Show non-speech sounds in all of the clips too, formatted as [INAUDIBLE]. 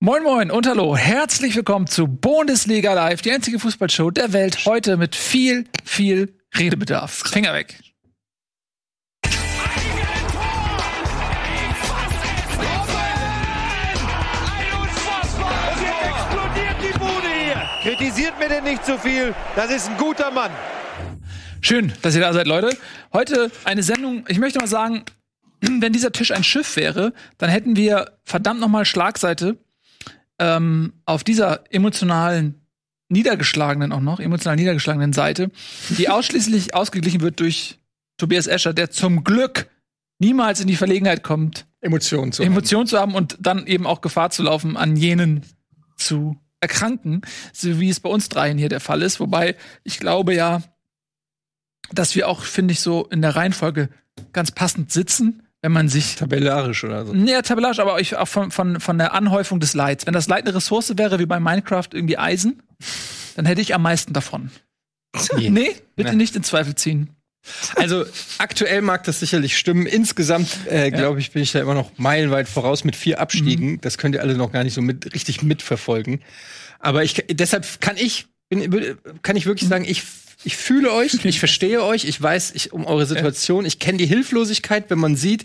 Moin Moin und hallo, herzlich willkommen zu Bundesliga Live, die einzige Fußballshow der Welt, heute mit viel, viel Redebedarf. Finger weg. Kritisiert mir denn nicht zu viel, das ist ein guter Mann. Schön, dass ihr da seid, Leute. Heute eine Sendung, ich möchte mal sagen, [CLEARS THROAT] wenn dieser Tisch ein Schiff wäre, dann hätten wir verdammt nochmal Schlagseite ähm, auf dieser emotionalen, niedergeschlagenen auch noch, emotional niedergeschlagenen Seite, die ausschließlich [LAUGHS] ausgeglichen wird durch Tobias Escher, der zum Glück niemals in die Verlegenheit kommt, Emotionen zu Emotionen zu haben und dann eben auch Gefahr zu laufen, an jenen zu erkranken, so wie es bei uns dreien hier der Fall ist. Wobei ich glaube ja, dass wir auch, finde ich, so in der Reihenfolge ganz passend sitzen, wenn man sich. Tabellarisch oder so. Nee, tabellarisch, aber ich, auch von, von, von der Anhäufung des Leids. Wenn das Leid eine Ressource wäre, wie bei Minecraft irgendwie Eisen, dann hätte ich am meisten davon. Nee. [LAUGHS] Nee, bitte Nee. nicht in Zweifel ziehen. Also aktuell mag das sicherlich stimmen. Insgesamt, äh, glaube ich, bin ich da immer noch meilenweit voraus mit vier Abstiegen. Mhm. Das könnt ihr alle noch gar nicht so mit, richtig mitverfolgen. Aber ich, deshalb kann ich, bin, kann ich wirklich sagen, ich, ich fühle euch, [LAUGHS] ich verstehe euch, ich weiß ich, um eure Situation, ich kenne die Hilflosigkeit, wenn man sieht,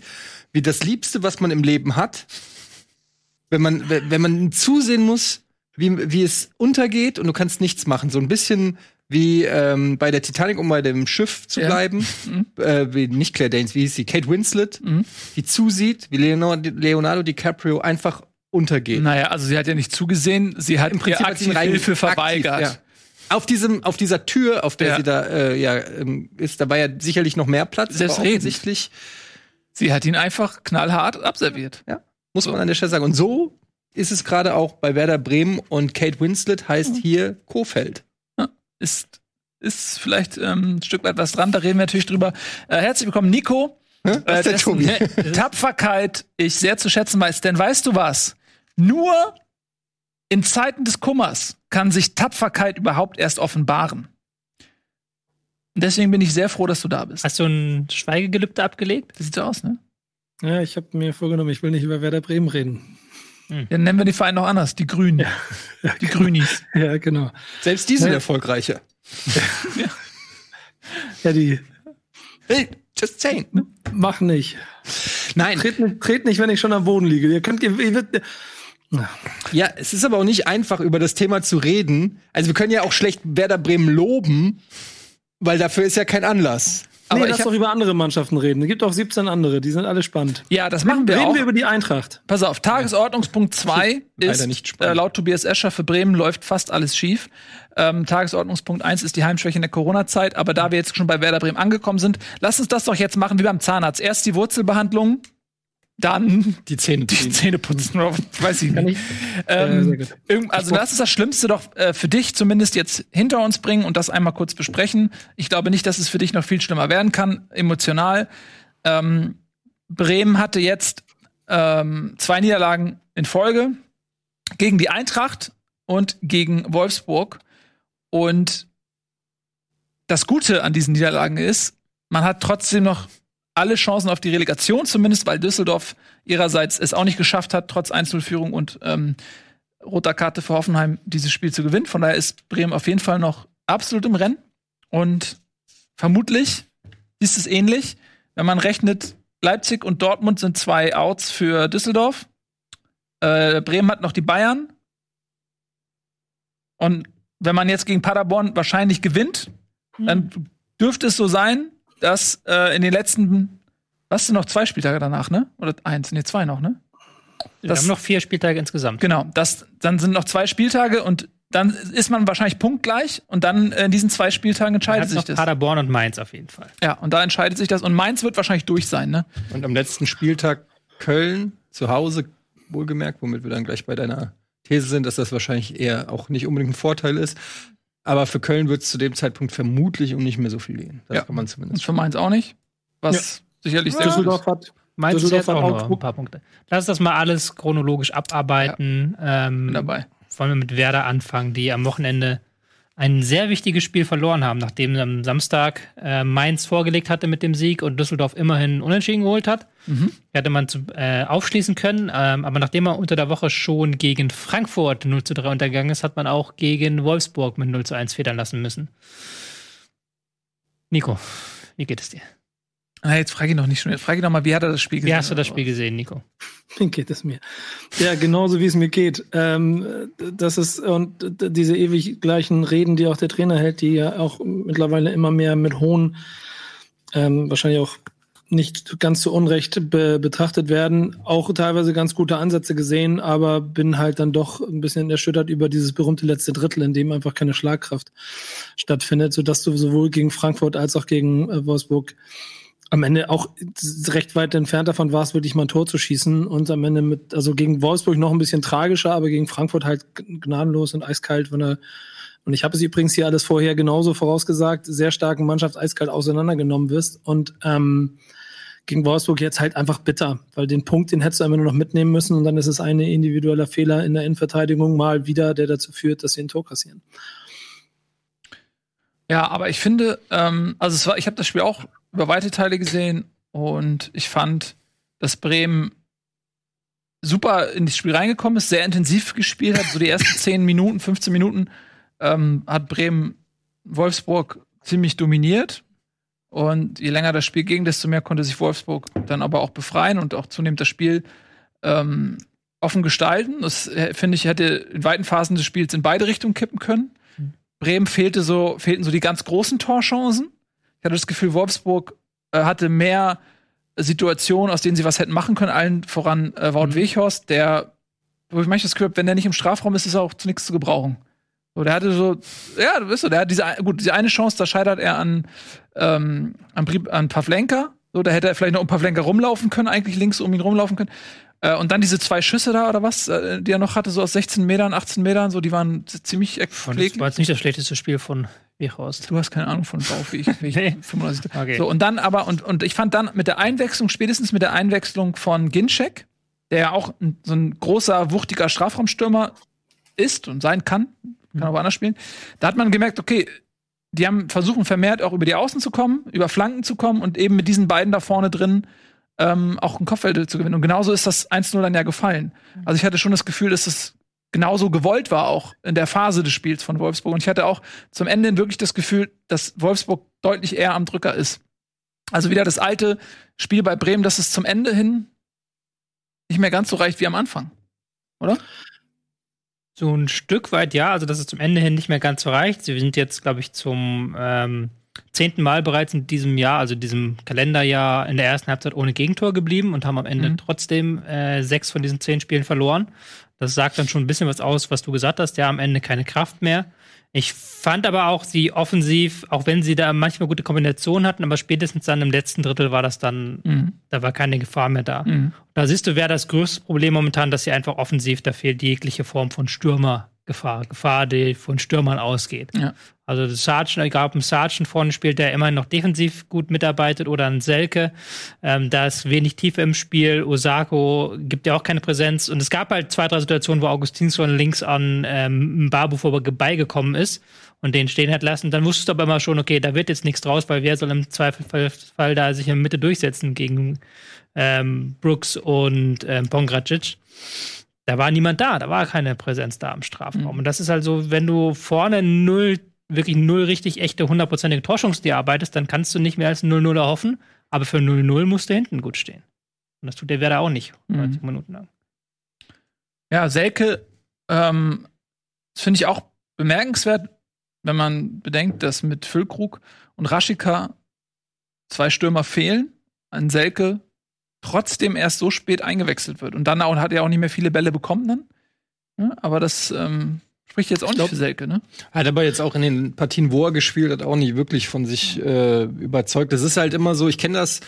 wie das Liebste, was man im Leben hat, wenn man, wenn man zusehen muss, wie, wie es untergeht und du kannst nichts machen. So ein bisschen wie ähm, bei der Titanic, um bei dem Schiff zu Ja. bleiben. Äh, wie, nicht Claire Danes, wie hieß sie? Kate Winslet, Mhm. die zusieht, wie Leonardo, Leonardo DiCaprio einfach untergeht. Naja, also sie hat ja nicht zugesehen, sie hat Im Prinzip ihr aktiv Hilfe aktiv, verweigert. ja. Auf diesem, auf dieser Tür, auf der Ja. sie da äh, ja ähm, ist, da war ja sicherlich noch mehr Platz. Selbstredend. offensichtlich Sie hat ihn einfach knallhart abserviert. muss man an der Stelle sagen. Und so ist es gerade auch bei Werder Bremen und Kate Winslet heißt hier Kofeld. Ist, ist vielleicht ähm, ein Stück weit was dran, da reden wir natürlich drüber. Äh, herzlich willkommen, Nico. Hä? Das ist der dessen Tobi. [LAUGHS] Tapferkeit ich sehr zu schätzen weiß. Denn weißt du was? Nur in Zeiten des Kummers kann sich Tapferkeit überhaupt erst offenbaren. Und deswegen bin ich sehr froh, dass du da bist. Hast du ein Schweigegelübde abgelegt? Das sieht so aus, ne? Ja, ich habe mir vorgenommen, ich will nicht über Werder Bremen reden. Dann nennen wir den Verein noch anders. Die Grünen. [LAUGHS] Die Grünis. Ja, genau. Selbst die sind Ja. erfolgreicher. Ja, die Hey, just saying. mach nicht. Nein, Tret nicht, tret nicht, wenn ich schon am Boden liege. Ihr könnt, ihr, ihr wird, ja, es ist aber auch nicht einfach, über das Thema zu reden. Also wir können ja auch schlecht Werder Bremen loben, weil dafür ist ja kein Anlass. aber Aber nee, ich lass doch über andere Mannschaften reden. Es gibt auch 17 andere, die sind alle spannend. Ja, das machen wir Reden auch. wir über die Eintracht. Pass auf, Tagesordnungspunkt 2 [LAUGHS] Leider ist, äh, laut Tobias Escher für Bremen läuft fast alles schief. Ähm, Tagesordnungspunkt 1 ist die Heimschwäche in der Corona-Zeit, aber da wir jetzt schon bei Werder Bremen angekommen sind, lass uns das doch jetzt machen wie beim Zahnarzt. Erst die Wurzelbehandlung, dann Die Zähne die. Zähne putzen, [LAUGHS] weiß ich nicht. Ähm, also lass uns das Schlimmste doch äh, für dich zumindest jetzt hinter uns bringen und das einmal kurz besprechen. Ich glaube nicht, dass es für dich noch viel schlimmer werden kann, emotional. Ähm, Bremen hatte jetzt ähm, zwei Niederlagen in Folge gegen die Eintracht und gegen Wolfsburg. Und das Gute an diesen Niederlagen ist, man hat trotzdem noch alle Chancen auf die Relegation, zumindest weil Düsseldorf ihrerseits es auch nicht geschafft hat, trotz Einzelführung und ähm, roter Karte für Hoffenheim dieses Spiel zu gewinnen. Von daher ist Bremen auf jeden Fall noch absolut im Rennen. Und vermutlich ist es ähnlich, wenn man rechnet, Leipzig und Dortmund sind zwei Outs für Düsseldorf. Äh, Bremen hat noch die Bayern. Und wenn man jetzt gegen Paderborn wahrscheinlich gewinnt, dann dürfte es so sein, dass äh, in den letzten, was sind noch zwei Spieltage danach, ne? Oder eins, nee, zwei noch, ne? Wir Das- haben noch vier Spieltage insgesamt. Genau, das, dann sind noch zwei Spieltage und dann ist man wahrscheinlich punktgleich und dann in diesen zwei Spieltagen entscheidet sich noch das. Paderborn und Mainz auf jeden Fall. Ja, und da entscheidet sich das. Und Mainz wird wahrscheinlich durch sein, ne? Und am letzten Spieltag Köln zu Hause, wohlgemerkt, womit wir dann gleich bei deiner These sind, dass das wahrscheinlich eher auch nicht unbedingt ein Vorteil ist. Aber für Köln wird es zu dem Zeitpunkt vermutlich um nicht mehr so viel gehen. Das Ja. kann man Und zumindest. für Mainz auch nicht. Was sicherlich sehr gut ist. Düsseldorf hat, Mainz ist Düsseldorf jetzt auch hat nur ein paar Punkte. Lass das mal alles chronologisch abarbeiten. Bin Ähm, dabei. wollen wir mit Werder anfangen, die am Wochenende ein sehr wichtiges Spiel verloren haben, nachdem am Samstag äh, Mainz vorgelegt hatte mit dem Sieg und Düsseldorf immerhin unentschieden geholt hat. Mhm. Hätte man zu, äh, aufschließen können, ähm, aber nachdem man unter der Woche schon gegen Frankfurt 0 zu 3 untergegangen ist, hat man auch gegen Wolfsburg mit 0 zu 1 federn lassen müssen. Nico, wie geht es dir? Na, jetzt frage ich noch nicht schon. Jetzt frage ich noch mal, wie hat er das Spiel gesehen? Wie hast du das Spiel gesehen, Nico? Wie [LAUGHS] geht es mir? Ja, genauso wie es mir geht. Ähm, das ist und diese ewig gleichen Reden, die auch der Trainer hält, die ja auch mittlerweile immer mehr mit hohen, ähm, wahrscheinlich auch nicht ganz zu Unrecht be betrachtet werden. Auch teilweise ganz gute Ansätze gesehen, aber bin halt dann doch ein bisschen erschüttert über dieses berühmte letzte Drittel, in dem einfach keine Schlagkraft stattfindet, sodass du sowohl gegen Frankfurt als auch gegen äh, Wolfsburg am Ende auch recht weit entfernt davon war es, wirklich mal ein Tor zu schießen und am Ende mit, also gegen Wolfsburg noch ein bisschen tragischer, aber gegen Frankfurt halt gnadenlos und eiskalt von der, und ich habe es übrigens hier alles vorher genauso vorausgesagt, sehr starken Mannschaft eiskalt auseinandergenommen wirst und ähm, gegen Wolfsburg jetzt halt einfach bitter, weil den Punkt, den hättest du einfach nur noch mitnehmen müssen und dann ist es ein individueller Fehler in der Innenverteidigung mal wieder, der dazu führt, dass sie ein Tor kassieren. Ja, aber ich finde, ähm, also es war, ich habe das Spiel auch über weite Teile gesehen und ich fand, dass Bremen super in das Spiel reingekommen ist, sehr intensiv gespielt hat. So die ersten 10 Minuten, 15 Minuten ähm, hat Bremen Wolfsburg ziemlich dominiert. Und je länger das Spiel ging, desto mehr konnte sich Wolfsburg dann aber auch befreien und auch zunehmend das Spiel ähm, offen gestalten. Das äh, finde ich, hätte in weiten Phasen des Spiels in beide Richtungen kippen können. Bremen fehlte so, fehlten so die ganz großen Torchancen. Ich hatte das Gefühl, Wolfsburg äh, hatte mehr Situationen, aus denen sie was hätten machen können, allen voran äh, Wout Mhm. Weghorst, der, wo ich manchmal das Gefühl habe, wenn der nicht im Strafraum ist, ist er auch zu nichts zu gebrauchen. So, der hatte so, ja, du weißt so, der hat diese, gut, diese eine Chance, da scheitert er an, ähm, an, an Pavlenka. So, da hätte er vielleicht noch um Pavlenka rumlaufen können, eigentlich links um ihn rumlaufen können. Äh, und dann diese zwei Schüsse da oder was, äh, die er noch hatte, so aus 16 Metern, 18 Metern, so, die waren ziemlich Und das eklig. war jetzt nicht das schlechteste Spiel von Wechhorst. Du hast keine Ahnung von Bau, wie ich, wie ich [LAUGHS] Nee. 95. Okay. So, und dann aber, und, und ich fand dann mit der Einwechslung, spätestens mit der Einwechslung von Ginczek, der ja auch ein, so ein großer, wuchtiger Strafraumstürmer ist und sein kann, kann auch woanders spielen, da hat man gemerkt, okay, die haben versuchen vermehrt auch über die Außen zu kommen, über Flanken zu kommen und eben mit diesen beiden da vorne drin ähm, auch ein Kopfball zu gewinnen. Und genauso ist das 1-0 dann ja gefallen. Also ich hatte schon das Gefühl, dass es genauso gewollt war, auch in der Phase des Spiels von Wolfsburg. Und ich hatte auch zum Ende hin wirklich das Gefühl, dass Wolfsburg deutlich eher am Drücker ist. Also wieder das alte Spiel bei Bremen, dass es zum Ende hin nicht mehr ganz so reicht wie am Anfang. Oder? So ein Stück weit ja, also dass es zum Ende hin nicht mehr ganz so reicht. Sie sind jetzt, glaube ich, zum ähm, zehnten Mal bereits in diesem Jahr, also diesem Kalenderjahr, in der ersten Halbzeit ohne Gegentor geblieben und haben am Ende Mhm. trotzdem äh, sechs von diesen zehn Spielen verloren. Das sagt dann schon ein bisschen was aus, was du gesagt hast. Ja, am Ende keine Kraft mehr. Ich fand aber auch sie offensiv, auch wenn sie da manchmal gute Kombinationen hatten, aber spätestens dann im letzten Drittel war das dann, Mhm. da war keine Gefahr mehr da. Mhm. Da siehst du, wer das größte Problem momentan, dass sie einfach offensiv, da fehlt jegliche Form von Stürmergefahr. Gefahr, die von Stürmern ausgeht. Ja. Also das Sargent, egal ob ein Sargent vorne spielt, der immerhin noch defensiv gut mitarbeitet oder ein Selke. Ähm, da ist wenig Tiefe im Spiel. Osako gibt ja auch keine Präsenz. Und es gab halt zwei, drei Situationen, wo Augustinsson links an ähm, Babu vorbeigekommen ist und den stehen hat lassen. Dann wusstest du aber immer schon, okay, da wird jetzt nichts draus, weil wer soll im Zweifelsfall da sich in der Mitte durchsetzen gegen ähm, Brooks und ähm, Pongracic. Da war niemand da, da war keine Präsenz da im Strafraum. Mhm. Und das ist also, wenn du vorne null, wirklich null richtig echte, hundertprozentige Torchancen dir arbeitest, dann kannst du nicht mehr als 0-0 erhoffen. Aber für 0-0 musst du hinten gut stehen. Und das tut der Werder auch nicht, Mhm. 90 Minuten lang. Ja, Selke, ähm, das finde ich auch bemerkenswert, wenn man bedenkt, dass mit Füllkrug und Raschika zwei Stürmer fehlen, an Selke trotzdem erst so spät eingewechselt wird. Und dann auch, hat er auch nicht mehr viele Bälle bekommen dann. Ja, aber das ähm, spricht jetzt auch nicht glaub- für Selke, ne? Hat aber jetzt auch in den Partien, wo er gespielt hat, auch nicht wirklich von sich äh, überzeugt. Das ist halt immer so, ich kenne das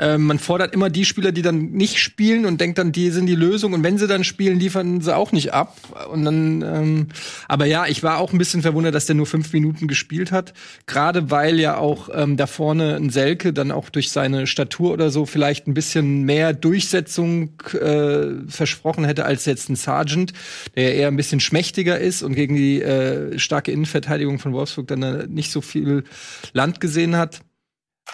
Äh, man fordert immer die Spieler, die dann nicht spielen und denkt dann, die sind die Lösung. Und wenn sie dann spielen, liefern sie auch nicht ab. Und dann, ähm, aber ja, ich war auch ein bisschen verwundert, dass der nur fünf Minuten gespielt hat. Gerade weil ja auch ähm, da vorne ein Selke dann auch durch seine Statur oder so vielleicht ein bisschen mehr Durchsetzung äh, versprochen hätte als jetzt ein Sergeant, der ja eher ein bisschen schmächtiger ist und gegen die äh, starke Innenverteidigung von Wolfsburg dann äh, nicht so viel Land gesehen hat.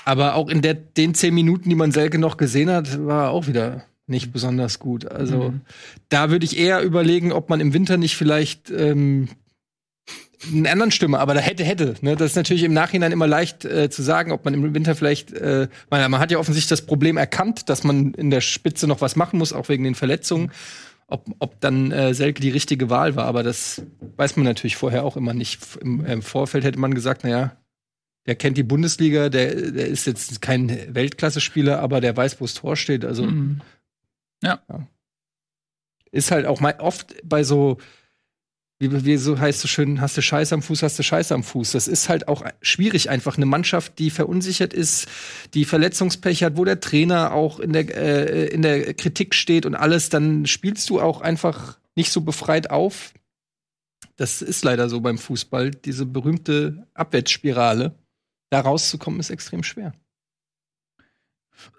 Aber auch in der, den zehn Minuten, die man Selke noch gesehen hat, war auch wieder nicht besonders gut. Also Mhm. da würde ich eher überlegen, ob man im Winter nicht vielleicht ähm, einen anderen Stimme, aber da hätte, hätte. Ne? Das ist natürlich im Nachhinein immer leicht äh, zu sagen, ob man im Winter vielleicht, äh, man, man hat ja offensichtlich das Problem erkannt, dass man in der Spitze noch was machen muss, auch wegen den Verletzungen. Ob, ob dann äh, Selke die richtige Wahl war, aber das weiß man natürlich vorher auch immer nicht. Im, Im Vorfeld hätte man gesagt, na ja, der kennt die Bundesliga, der, der ist jetzt kein Weltklasse-Spieler, aber der weiß, wo das Tor steht. Also Mhm. ist halt auch mal oft bei so, wie, wie so heißt so schön, hast du Scheiße am Fuß, hast du Scheiße am Fuß. Das ist halt auch schwierig, einfach eine Mannschaft, die verunsichert ist, die Verletzungspech hat, wo der Trainer auch in der, äh, in der Kritik steht und alles, dann spielst du auch einfach nicht so befreit auf. Das ist leider so beim Fußball, diese berühmte Abwärtsspirale. Da rauszukommen, ist extrem schwer.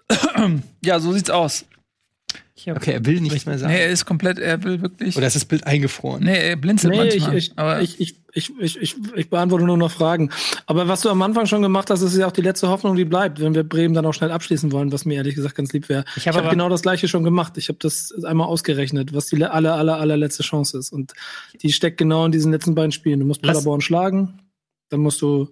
[CLEARS THROAT] Ja, so sieht's aus. Hab- Okay, er will nichts mehr sagen. Nee, er ist komplett, er will wirklich. Oder ist das Bild eingefroren? nee, er blinzelt Nee, ich, manchmal. ich, aber ich, ich, ich, ich, ich, ich beantworte nur noch Fragen. Aber was du am Anfang schon gemacht hast, ist ja auch die letzte Hoffnung, die bleibt, wenn wir Bremen dann auch schnell abschließen wollen, was mir ehrlich gesagt ganz lieb wäre. Ich hab habe aber- genau das gleiche schon gemacht. Ich habe das einmal ausgerechnet, was die le- aller, aller, allerletzte Chance ist. Und die steckt genau in diesen letzten beiden Spielen. Du musst Paderborn schlagen, dann musst du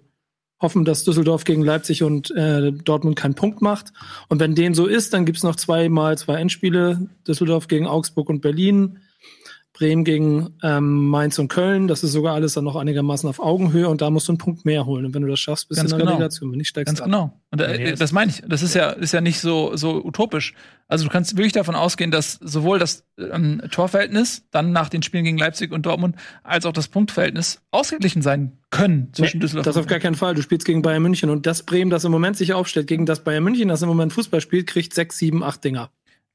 hoffen, dass Düsseldorf gegen Leipzig und äh, Dortmund keinen Punkt macht. Und wenn dem so ist, dann gibt's noch zweimal zwei Endspiele. Düsseldorf gegen Augsburg und Berlin. Bremen gegen ähm, Mainz und Köln. Das ist sogar alles dann noch einigermaßen auf Augenhöhe und da musst du einen Punkt mehr holen. Und wenn du das schaffst, bist du in der genau. Relegation. Wenn nicht, steigst Ganz du ab. genau. Und äh, das- das meine ich. Das ist ja, ist ja nicht so, so utopisch. Also du kannst wirklich davon ausgehen, dass sowohl das ähm, Torverhältnis dann nach den Spielen gegen Leipzig und Dortmund als auch das Punktverhältnis ausgeglichen sein können zwischen Nee, Düsseldorf das auf gar keinen Fall. Du spielst gegen Bayern München und das Bremen, das im Moment sich aufstellt, gegen das Bayern München, das im Moment Fußball spielt, kriegt sechs, sieben, acht Dinger.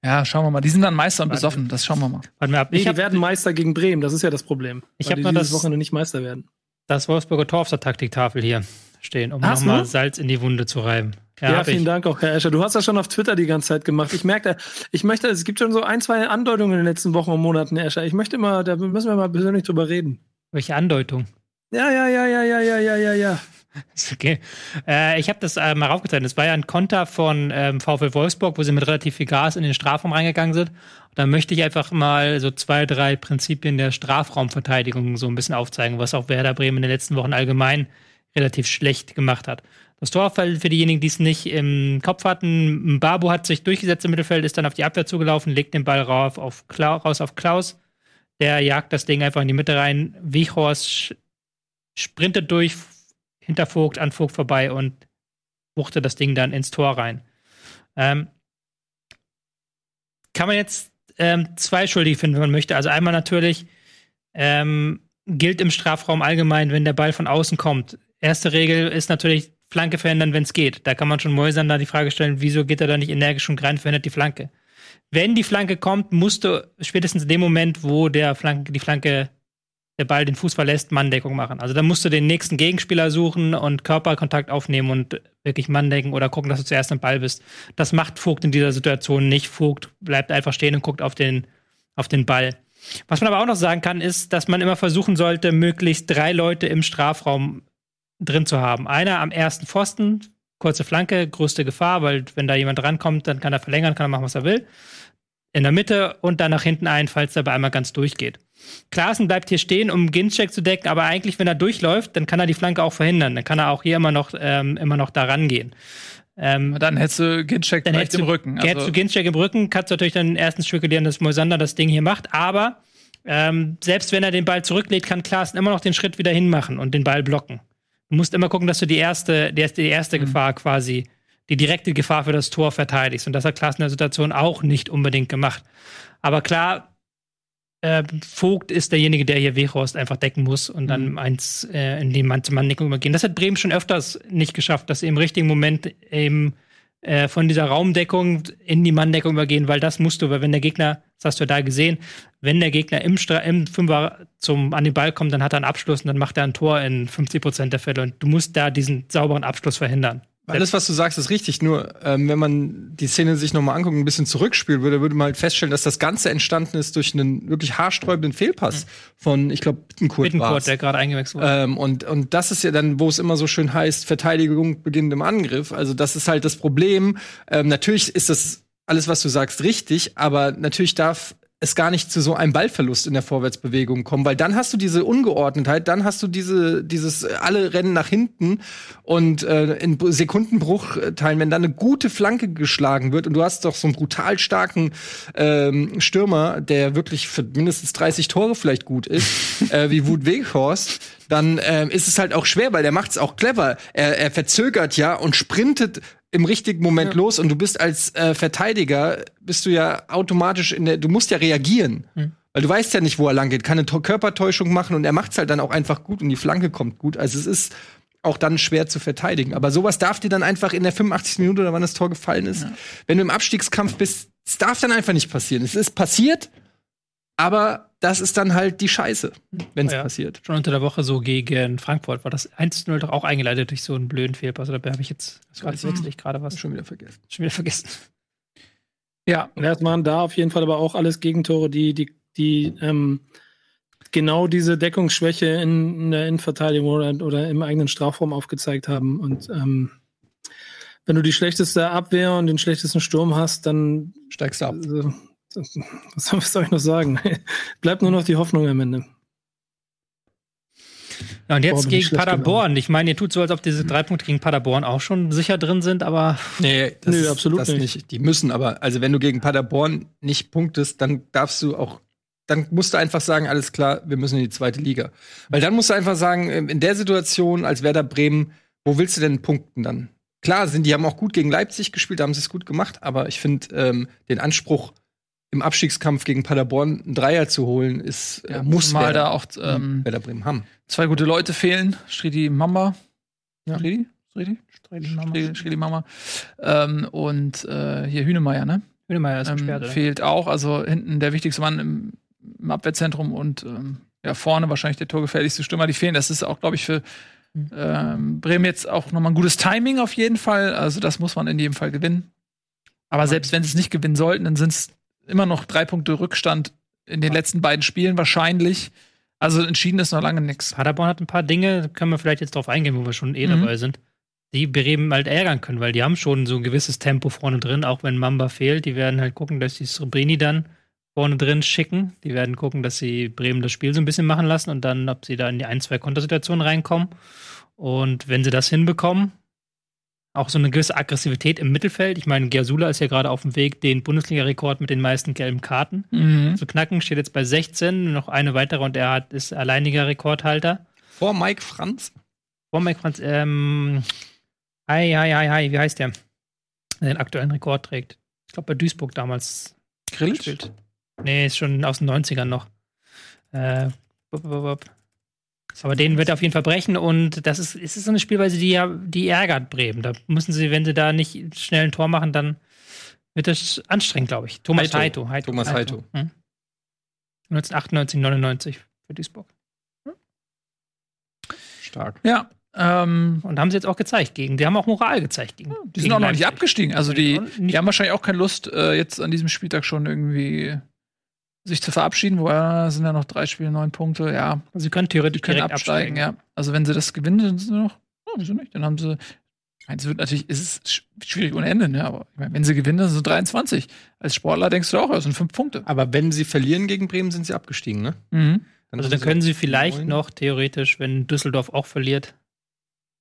Ja, schauen wir mal. Die sind dann Meister und besoffen. Das schauen wir mal. Warte mal ab. Nee, Ich die habe werden Meister gegen Bremen, das ist ja das Problem. Ich weil hab die nur das- Wochenende nicht Meister werden. das Wolfsburger Tor auf der Taktiktafel hier stehen, um nochmal? Salz in die Wunde zu reiben. Ja, hab vielen ich. Dank auch, Herr Escher. Du hast das schon auf Twitter die ganze Zeit gemacht. Ich merke, ich möchte, es gibt schon so ein, zwei Andeutungen in den letzten Wochen und Monaten, Herr Escher. Ich möchte mal, da müssen wir mal persönlich drüber reden. Welche Andeutung? Ja, ja, ja, ja, ja, ja, ja, ja, ja. [LAUGHS] Okay. Äh, ich habe das äh, mal raufgezeichnet. Es war ja ein Konter von ähm, VfL Wolfsburg, wo sie mit relativ viel Gas in den Strafraum reingegangen sind. Und da möchte ich einfach mal so zwei, drei Prinzipien der Strafraumverteidigung so ein bisschen aufzeigen, was auch Werder Bremen in den letzten Wochen allgemein relativ schlecht gemacht hat. Das Torfall für diejenigen, die es nicht im Kopf hatten, Babu hat sich durchgesetzt im Mittelfeld, ist dann auf die Abwehr zugelaufen, legt den Ball rauf auf Klau raus auf Klaus. Der jagt das Ding einfach in die Mitte rein. Wiechhorst sch- sprintet durch, hinter Vogt, an Vogt vorbei und wuchte das Ding dann ins Tor rein. Ähm, kann man jetzt ähm, zwei Schuldige finden, wenn man möchte. Also einmal natürlich ähm, gilt im Strafraum allgemein, wenn der Ball von außen kommt. Erste Regel ist natürlich Flanke verhindern, wenn es geht. Da kann man schon Mäusern da die Frage stellen, wieso geht er da nicht energisch und rein, verhindert die Flanke. Wenn die Flanke kommt, musst du spätestens in dem Moment, wo der Flanke, die Flanke der Ball den Fuß verlässt, Manndeckung machen. Also da musst du den nächsten Gegenspieler suchen und Körperkontakt aufnehmen und wirklich Manndecken oder gucken, dass du zuerst am Ball bist. Das macht Vogt in dieser Situation nicht. Vogt bleibt einfach stehen und guckt auf den, auf den Ball. Was man aber auch noch sagen kann, ist, dass man immer versuchen sollte, möglichst drei Leute im Strafraum drin zu haben. Einer am ersten Pfosten, kurze Flanke, größte Gefahr, weil wenn da jemand rankommt, dann kann er verlängern, kann er machen, was er will. In der Mitte und dann nach hinten ein, falls er bei einmal ganz durchgeht. Klaassen bleibt hier stehen, um Ginczek zu decken, aber eigentlich, wenn er durchläuft, dann kann er die Flanke auch verhindern. Dann kann er auch hier immer noch, ähm, immer noch da rangehen. Ähm, Dann hättest du Ginchek dann vielleicht im Rücken. hättest du Ginczek im Rücken, kannst du natürlich dann den ersten spekulieren, dass Moisander das Ding hier macht. Aber ähm, selbst wenn er den Ball zurücklegt, kann Klaassen immer noch den Schritt wieder hinmachen und den Ball blocken. Du musst immer gucken, dass du die erste, die erste, die erste Mhm. Gefahr quasi, die direkte Gefahr für das Tor verteidigst. Und das hat Klaassen in der Situation auch nicht unbedingt gemacht. Aber klar, äh, Vogt ist derjenige, der hier Weghorst einfach decken muss und dann Mhm. eins äh, in die Mann-zu-Mann-Deckung übergehen. Das hat Bremen schon öfters nicht geschafft, dass sie im richtigen Moment eben äh, von dieser Raumdeckung in die Manndeckung übergehen, weil das musst du, weil wenn der Gegner, das hast du ja da gesehen, wenn der Gegner im, Stra im Fünfer zum, an den Ball kommt, dann hat er einen Abschluss und dann macht er ein Tor in 50 Prozent der Fälle und du musst da diesen sauberen Abschluss verhindern. Alles, was du sagst, ist richtig. Nur, ähm, wenn man die Szene sich nochmal anguckt, und ein bisschen zurückspielen würde, würde man halt feststellen, dass das Ganze entstanden ist durch einen wirklich haarsträubenden Fehlpass mhm. von, ich glaube, Bittenkurt, Bittenkurt der gerade eingewechselt wurde. Ähm, und, und das ist ja dann, wo es immer so schön heißt, Verteidigung beginnt im Angriff. Also das ist halt das Problem. Ähm, natürlich ist das alles, was du sagst, richtig, aber natürlich darf es gar nicht zu so einem Ballverlust in der Vorwärtsbewegung kommen, weil dann hast du diese Ungeordnetheit, dann hast du diese dieses äh, alle rennen nach hinten und äh, in Sekundenbruchteilen, wenn dann eine gute Flanke geschlagen wird und du hast doch so einen brutal starken ähm, Stürmer, der wirklich für mindestens 30 Tore vielleicht gut ist, [LAUGHS] äh, wie Wut Weghorst, dann äh, ist es halt auch schwer, weil der macht es auch clever. Er, er verzögert ja und sprintet im richtigen Moment ja. los und du bist als äh, Verteidiger, bist du ja automatisch in der, du musst ja reagieren. Mhm. Weil du weißt ja nicht, wo er lang geht, kann eine Körpertäuschung machen und er macht's halt dann auch einfach gut und die Flanke kommt gut. Also es ist auch dann schwer zu verteidigen. Aber sowas darf dir dann einfach in der 85. Minute oder wann das Tor gefallen ist, ja. wenn du im Abstiegskampf bist, es darf dann einfach nicht passieren. Es ist passiert, aber das ist dann halt die Scheiße, wenn es ja, passiert. Schon unter der Woche so gegen Frankfurt war das 1-0 doch auch eingeleitet durch so einen blöden Fehlpass. Oder habe ich jetzt das ich gerade was? Schon wieder vergessen. Schon wieder vergessen. Ja. Das waren da auf jeden Fall aber auch alles Gegentore, die, die, die ähm, genau diese Deckungsschwäche in, in der Innenverteidigung oder, oder im eigenen Strafraum aufgezeigt haben. Und ähm, wenn du die schlechteste Abwehr und den schlechtesten Sturm hast, dann steigst du ab. Also, [LAUGHS] was soll ich noch sagen? [LAUGHS] Bleibt nur noch die Hoffnung am Ende. Ja, und jetzt Boah, gegen Paderborn. Ich meine, ihr tut so, als ob diese drei Punkte gegen Paderborn auch schon sicher drin sind, aber. [LAUGHS] Nee, das Nö, absolut das nicht. nicht. Die müssen aber, also wenn du gegen Paderborn nicht punktest, dann darfst du auch, dann musst du einfach sagen, alles klar, wir müssen in die zweite Liga. Weil dann musst du einfach sagen, in der Situation, als Werder Bremen, wo willst du denn punkten dann? Klar, sind, die haben auch gut gegen Leipzig gespielt, da haben sie es gut gemacht, aber ich finde ähm, den Anspruch, im Abstiegskampf gegen Paderborn einen Dreier zu holen, ist ja, äh, muss mal da auch ähm, Werder Bremen haben. Zwei gute Leute fehlen, Stridi Mamba. Ja. Stridi? Stridi? Stridi Mamba. Stridi Mamba. Ähm, und äh, hier Hünemeyer, ne? Hünemeyer ist ähm, gesperrt, Fehlt auch, also hinten der wichtigste Mann im, im Abwehrzentrum und ähm, ja, vorne wahrscheinlich der torgefährlichste Stürmer, die fehlen. Das ist auch, glaube ich, für ähm, Bremen jetzt auch nochmal ein gutes Timing auf jeden Fall. Also das muss man in jedem Fall gewinnen. Aber selbst wenn sie es nicht gewinnen sollten, dann sind es immer noch drei Punkte Rückstand in den letzten beiden Spielen wahrscheinlich. Also entschieden ist noch lange nichts. Paderborn hat ein paar Dinge, können wir vielleicht jetzt drauf eingehen, wo wir schon eh mhm. dabei sind, die Bremen halt ärgern können, weil die haben schon so ein gewisses Tempo vorne drin, auch wenn Mamba fehlt. Die werden halt gucken, dass die Srebrini dann vorne drin schicken. Die werden gucken, dass sie Bremen das Spiel so ein bisschen machen lassen und dann, ob sie da in die ein, zwei Kontersituationen reinkommen. Und wenn sie das hinbekommen, auch so eine gewisse Aggressivität im Mittelfeld. Ich meine, Gersula ist ja gerade auf dem Weg, den Bundesliga-Rekord mit den meisten gelben Karten mhm. zu knacken. Steht jetzt bei 16, noch eine weitere und er hat, ist alleiniger Rekordhalter. Vor Mike Franz? Vor Mike Franz, ähm, hi, hi, hi, hi, wie heißt der? Der den aktuellen Rekord trägt. Ich glaube, bei Duisburg damals Grillitsch? gespielt. Nee, ist schon aus den 90ern noch. Äh, bop, bop, bop. Aber den wird er auf jeden Fall brechen und das ist, ist so eine Spielweise, die ja, die ärgert Bremen. Da müssen sie, wenn sie da nicht schnell ein Tor machen, dann wird das anstrengend, glaube ich. Thomas Heito. Heito. Thomas Heito. Hm? 1998, 99 für Duisburg. Hm? Stark. Ja. Ähm, und haben sie jetzt auch gezeigt gegen. Die haben auch Moral gezeigt gegen. die sind auch noch nicht abgestiegen. Also die, die haben wahrscheinlich auch keine Lust, äh, jetzt an diesem Spieltag schon irgendwie sich zu verabschieden, wobei sind ja noch drei Spiele, neun Punkte, ja. Also sie können theoretisch können absteigen, absteigen, ja. Also wenn sie das gewinnen, sind sie noch, oh, wieso nicht? Dann haben sie, es wird natürlich, ist es schwierig ohne Ende, ne? Aber meine, wenn sie gewinnen, dann sind sie 23. Als Sportler denkst du auch, das sind fünf Punkte. Aber wenn sie verlieren gegen Bremen, sind sie abgestiegen, ne? Mhm. Dann also dann können sie vielleicht 9. noch theoretisch, wenn Düsseldorf auch verliert,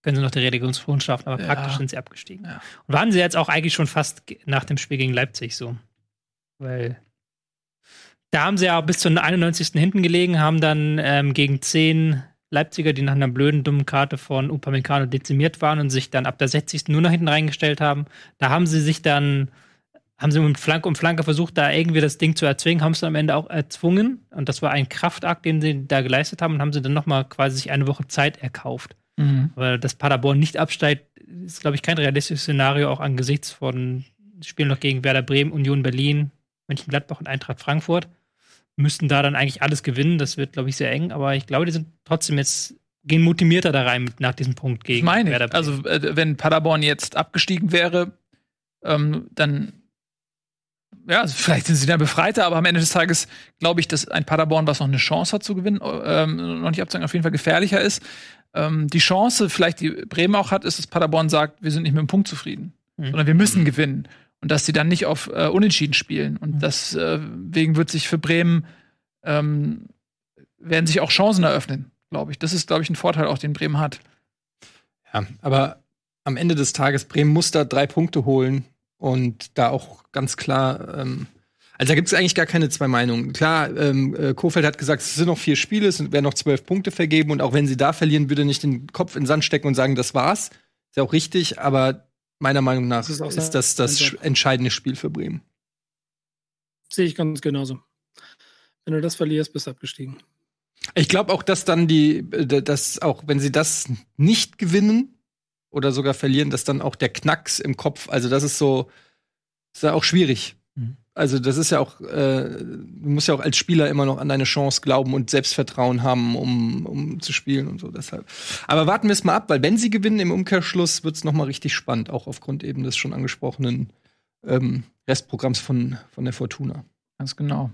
können sie noch die Relegation schaffen, aber ja. praktisch sind sie abgestiegen. Ja. Und waren sie jetzt auch eigentlich schon fast nach dem Spiel gegen Leipzig so. Weil da haben sie ja bis zur 91. hinten gelegen, haben dann ähm, gegen 10 Leipziger, die nach einer blöden, dummen Karte von Upamecano dezimiert waren und sich dann ab der 60. nur nach hinten reingestellt haben. Da haben sie sich dann, haben sie mit Flanke um Flanke versucht, da irgendwie das Ding zu erzwingen, haben es dann am Ende auch erzwungen. Und das war ein Kraftakt, den sie da geleistet haben und haben sie dann nochmal quasi sich eine Woche Zeit erkauft. Mhm. Weil das Paderborn nicht absteigt, ist, glaube ich, kein realistisches Szenario, auch angesichts von Spielen noch gegen Werder Bremen, Union Berlin, Mönchengladbach und Eintracht Frankfurt. Müssten da dann eigentlich alles gewinnen. Das wird, glaube ich, sehr eng. Aber ich glaube, die sind trotzdem jetzt gehen motivierter da rein nach diesem Punkt gegen Ich meine, Bremen. also äh, wenn Paderborn jetzt abgestiegen wäre, ähm, dann ja, also vielleicht sind sie dann befreiter, aber am Ende des Tages glaube ich, dass ein Paderborn, was noch eine Chance hat zu gewinnen, ähm, noch nicht abzusagen, auf jeden Fall gefährlicher ist. Ähm, die Chance, vielleicht die Bremen auch hat, ist, dass Paderborn sagt, wir sind nicht mit dem Punkt zufrieden, Mhm. sondern wir müssen gewinnen. Und dass sie dann nicht auf äh, Unentschieden spielen. Und Mhm. deswegen wird sich für Bremen ähm, werden sich auch Chancen eröffnen, glaube ich. Das ist, glaube ich, ein Vorteil auch, den Bremen hat. Ja, aber am Ende des Tages, Bremen muss da drei Punkte holen und da auch ganz klar, ähm, also da gibt es eigentlich gar keine zwei Meinungen. Klar, ähm, äh, Kofeld hat gesagt, es sind noch vier Spiele, es werden noch zwölf Punkte vergeben und auch wenn sie da verlieren, würde er nicht den Kopf in den Sand stecken und sagen, das war's. Ist ja auch richtig, aber meiner Meinung nach Das ist ist, das das entscheidende Spiel für Bremen. Sehe ich ganz genauso. Wenn du das verlierst, bist du abgestiegen. Ich glaube auch, dass dann die, äh, dass auch wenn sie das nicht gewinnen oder sogar verlieren, dass dann auch der Knacks im Kopf, also das ist so, ist ja auch schwierig. Mhm. Also das ist ja auch, äh, du musst ja auch als Spieler immer noch an deine Chance glauben und Selbstvertrauen haben, um, um zu spielen und so deshalb. Aber warten wir es mal ab, weil wenn sie gewinnen im Umkehrschluss, wird es noch mal richtig spannend, auch aufgrund eben des schon angesprochenen ähm, Restprogramms von, von der Fortuna. Ganz genau.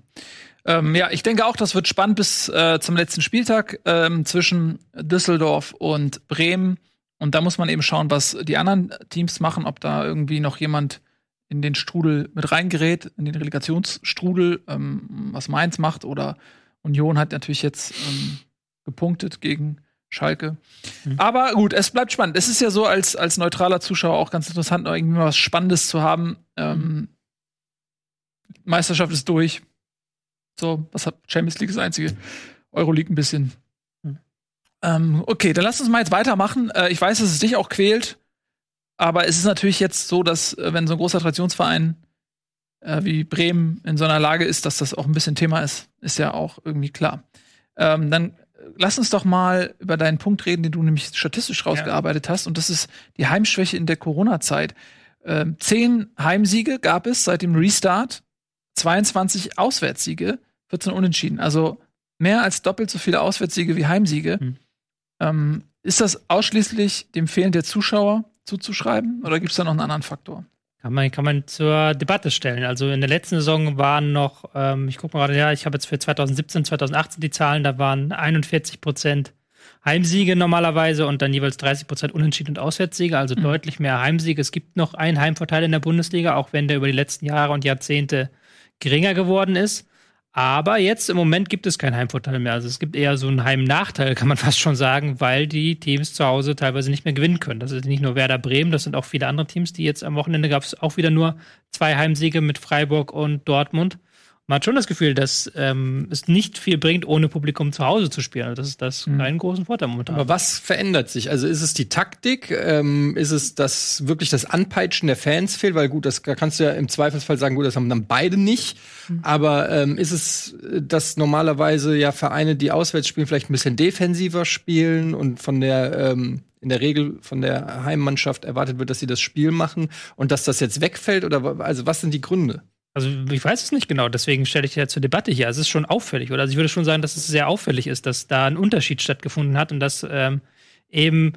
Ähm, ja, ich denke auch, das wird spannend bis äh, zum letzten Spieltag ähm, zwischen Düsseldorf und Bremen. Und da muss man eben schauen, was die anderen Teams machen, ob da irgendwie noch jemand in den Strudel mit reingerät, in den Relegationsstrudel, ähm, was Mainz macht oder Union hat natürlich jetzt ähm, gepunktet gegen Schalke. Mhm. Aber gut, es bleibt spannend. Es ist ja so, als, als neutraler Zuschauer auch ganz interessant, noch irgendwie mal was Spannendes zu haben. Ähm, Meisterschaft ist durch. So, was hat Champions League ist das einzige. Euroleague ein bisschen. Hm. Ähm, okay, dann lass uns mal jetzt weitermachen. Äh, ich weiß, dass es dich auch quält, aber es ist natürlich jetzt so, dass äh, wenn so ein großer Traditionsverein äh, wie Bremen in so einer Lage ist, dass das auch ein bisschen Thema ist, ist ja auch irgendwie klar. Ähm, dann äh, lass uns doch mal über deinen Punkt reden, den du nämlich statistisch rausgearbeitet hast, und das ist die Heimschwäche in der Corona-Zeit. Ähm, zehn Heimsiege gab es seit dem Restart, 22 Auswärtssiege, 14 Unentschieden. Also mehr als doppelt so viele Auswärtssiege wie Heimsiege. Hm. Ähm, ist das ausschließlich dem Fehlen der Zuschauer zuzuschreiben oder gibt es da noch einen anderen Faktor? Kann man, kann man zur Debatte stellen. Also in der letzten Saison waren noch, ähm, ich gucke mal gerade, ja, ich habe jetzt für 2017, 2018 die Zahlen, da waren 41 Prozent Heimsiege normalerweise und dann jeweils 30 Prozent Unentschieden und Auswärtssiege, also Mhm. deutlich mehr Heimsiege. Es gibt noch einen Heimvorteil in der Bundesliga, auch wenn der über die letzten Jahre und Jahrzehnte geringer geworden ist. Aber jetzt im Moment gibt es keinen Heimvorteil mehr. Also es gibt eher so einen Heimnachteil, kann man [LAUGHS] fast schon sagen, weil die Teams zu Hause teilweise nicht mehr gewinnen können. Das ist nicht nur Werder Bremen, das sind auch viele andere Teams, die jetzt am Wochenende gab es auch wieder nur zwei Heimsiege mit Freiburg und Dortmund. Man hat schon das Gefühl, dass ähm, es nicht viel bringt, ohne Publikum zu Hause zu spielen. Also Das ist das Mhm. einen großen Vorteil momentan. Aber was verändert sich? Also ist es die Taktik? Ähm, ist es das wirklich das Anpeitschen der Fans fehlt? Weil gut, das da kannst du ja im Zweifelsfall sagen, gut, das haben dann beide nicht. Aber ähm, ist es, äh, dass normalerweise ja Vereine, die auswärts spielen, vielleicht ein bisschen defensiver spielen und von der ähm, in der Regel von der Heimmannschaft erwartet wird, dass sie das Spiel machen und dass das jetzt wegfällt? Oder also was sind die Gründe? Also ich weiß es nicht genau, deswegen stelle ich ja zur Debatte hier. Also es ist schon auffällig, oder? Also ich würde schon sagen, dass es sehr auffällig ist, dass da ein Unterschied stattgefunden hat und dass ähm, eben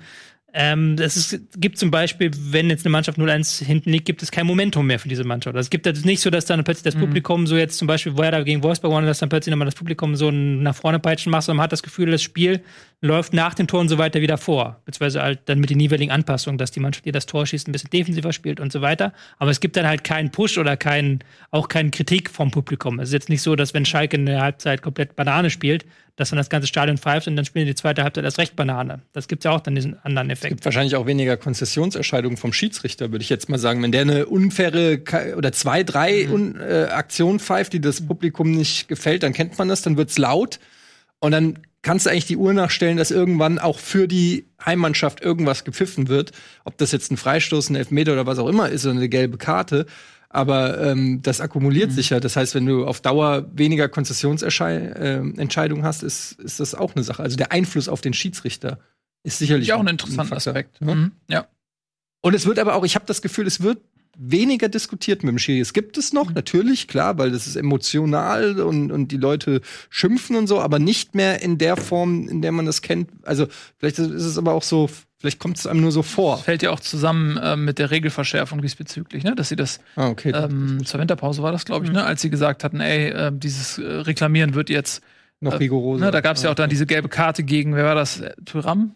ähm, es ist, gibt zum Beispiel, wenn jetzt eine Mannschaft 0-1 hinten liegt, gibt es kein Momentum mehr für diese Mannschaft. Also es gibt jetzt nicht so, dass dann plötzlich das Publikum so jetzt zum Beispiel Werder gegen Wolfsburg war, dass dann plötzlich nochmal das Publikum so nach vorne peitschen macht, sondern man hat das Gefühl, das Spiel läuft nach dem Tor und so weiter wieder vor. Beziehungsweise halt dann mit den jeweiligen Anpassungen, dass die Mannschaft, die das Tor schießt, ein bisschen defensiver spielt und so weiter. Aber es gibt dann halt keinen Push oder keinen, auch keine Kritik vom Publikum. Es ist jetzt nicht so, dass wenn Schalke in der Halbzeit komplett Banane spielt, dass dann das ganze Stadion pfeift und dann spielen die zweite Halbzeit erst recht Banane. Das gibt ja auch dann diesen anderen Es Effekt. gibt wahrscheinlich auch weniger Konzessionserscheidungen vom Schiedsrichter, würde ich jetzt mal sagen. Wenn der eine unfaire oder zwei, drei Un äh, Aktionen pfeift, die das Publikum nicht gefällt, dann kennt man das, dann wird's laut. Und dann kannst du eigentlich die Uhr nachstellen, dass irgendwann auch für die Heimmannschaft irgendwas gepfiffen wird. Ob das jetzt ein Freistoß, ein Elfmeter oder was auch immer ist oder eine gelbe Karte. Aber ähm, das akkumuliert sich ja. Das heißt, wenn du auf Dauer weniger Konzessionsentscheidungen äh, Entscheidungen hast, ist, ist das auch eine Sache. Also der Einfluss auf den Schiedsrichter ist sicherlich Ja, auch ein interessanter. Aspekt. Ja. Mhm. Ja. Und es wird aber auch, ich habe das Gefühl, es wird weniger diskutiert mit dem Schiri. Es gibt es noch, natürlich, klar, weil das ist emotional und, und die Leute schimpfen und so, aber nicht mehr in der Form, in der man das kennt. Also vielleicht ist es aber auch so, vielleicht kommt es einem nur so vor. Fällt ja auch zusammen äh, mit der Regelverschärfung diesbezüglich, ne? Dass sie das Ah, okay. ähm, zur Winterpause war das, glaube ich, ne? Als sie gesagt hatten, ey, äh, dieses äh, Reklamieren wird jetzt, noch äh, rigoroser. ne? Da gab es ja auch dann diese gelbe Karte gegen, wer war das? Äh, Thuram?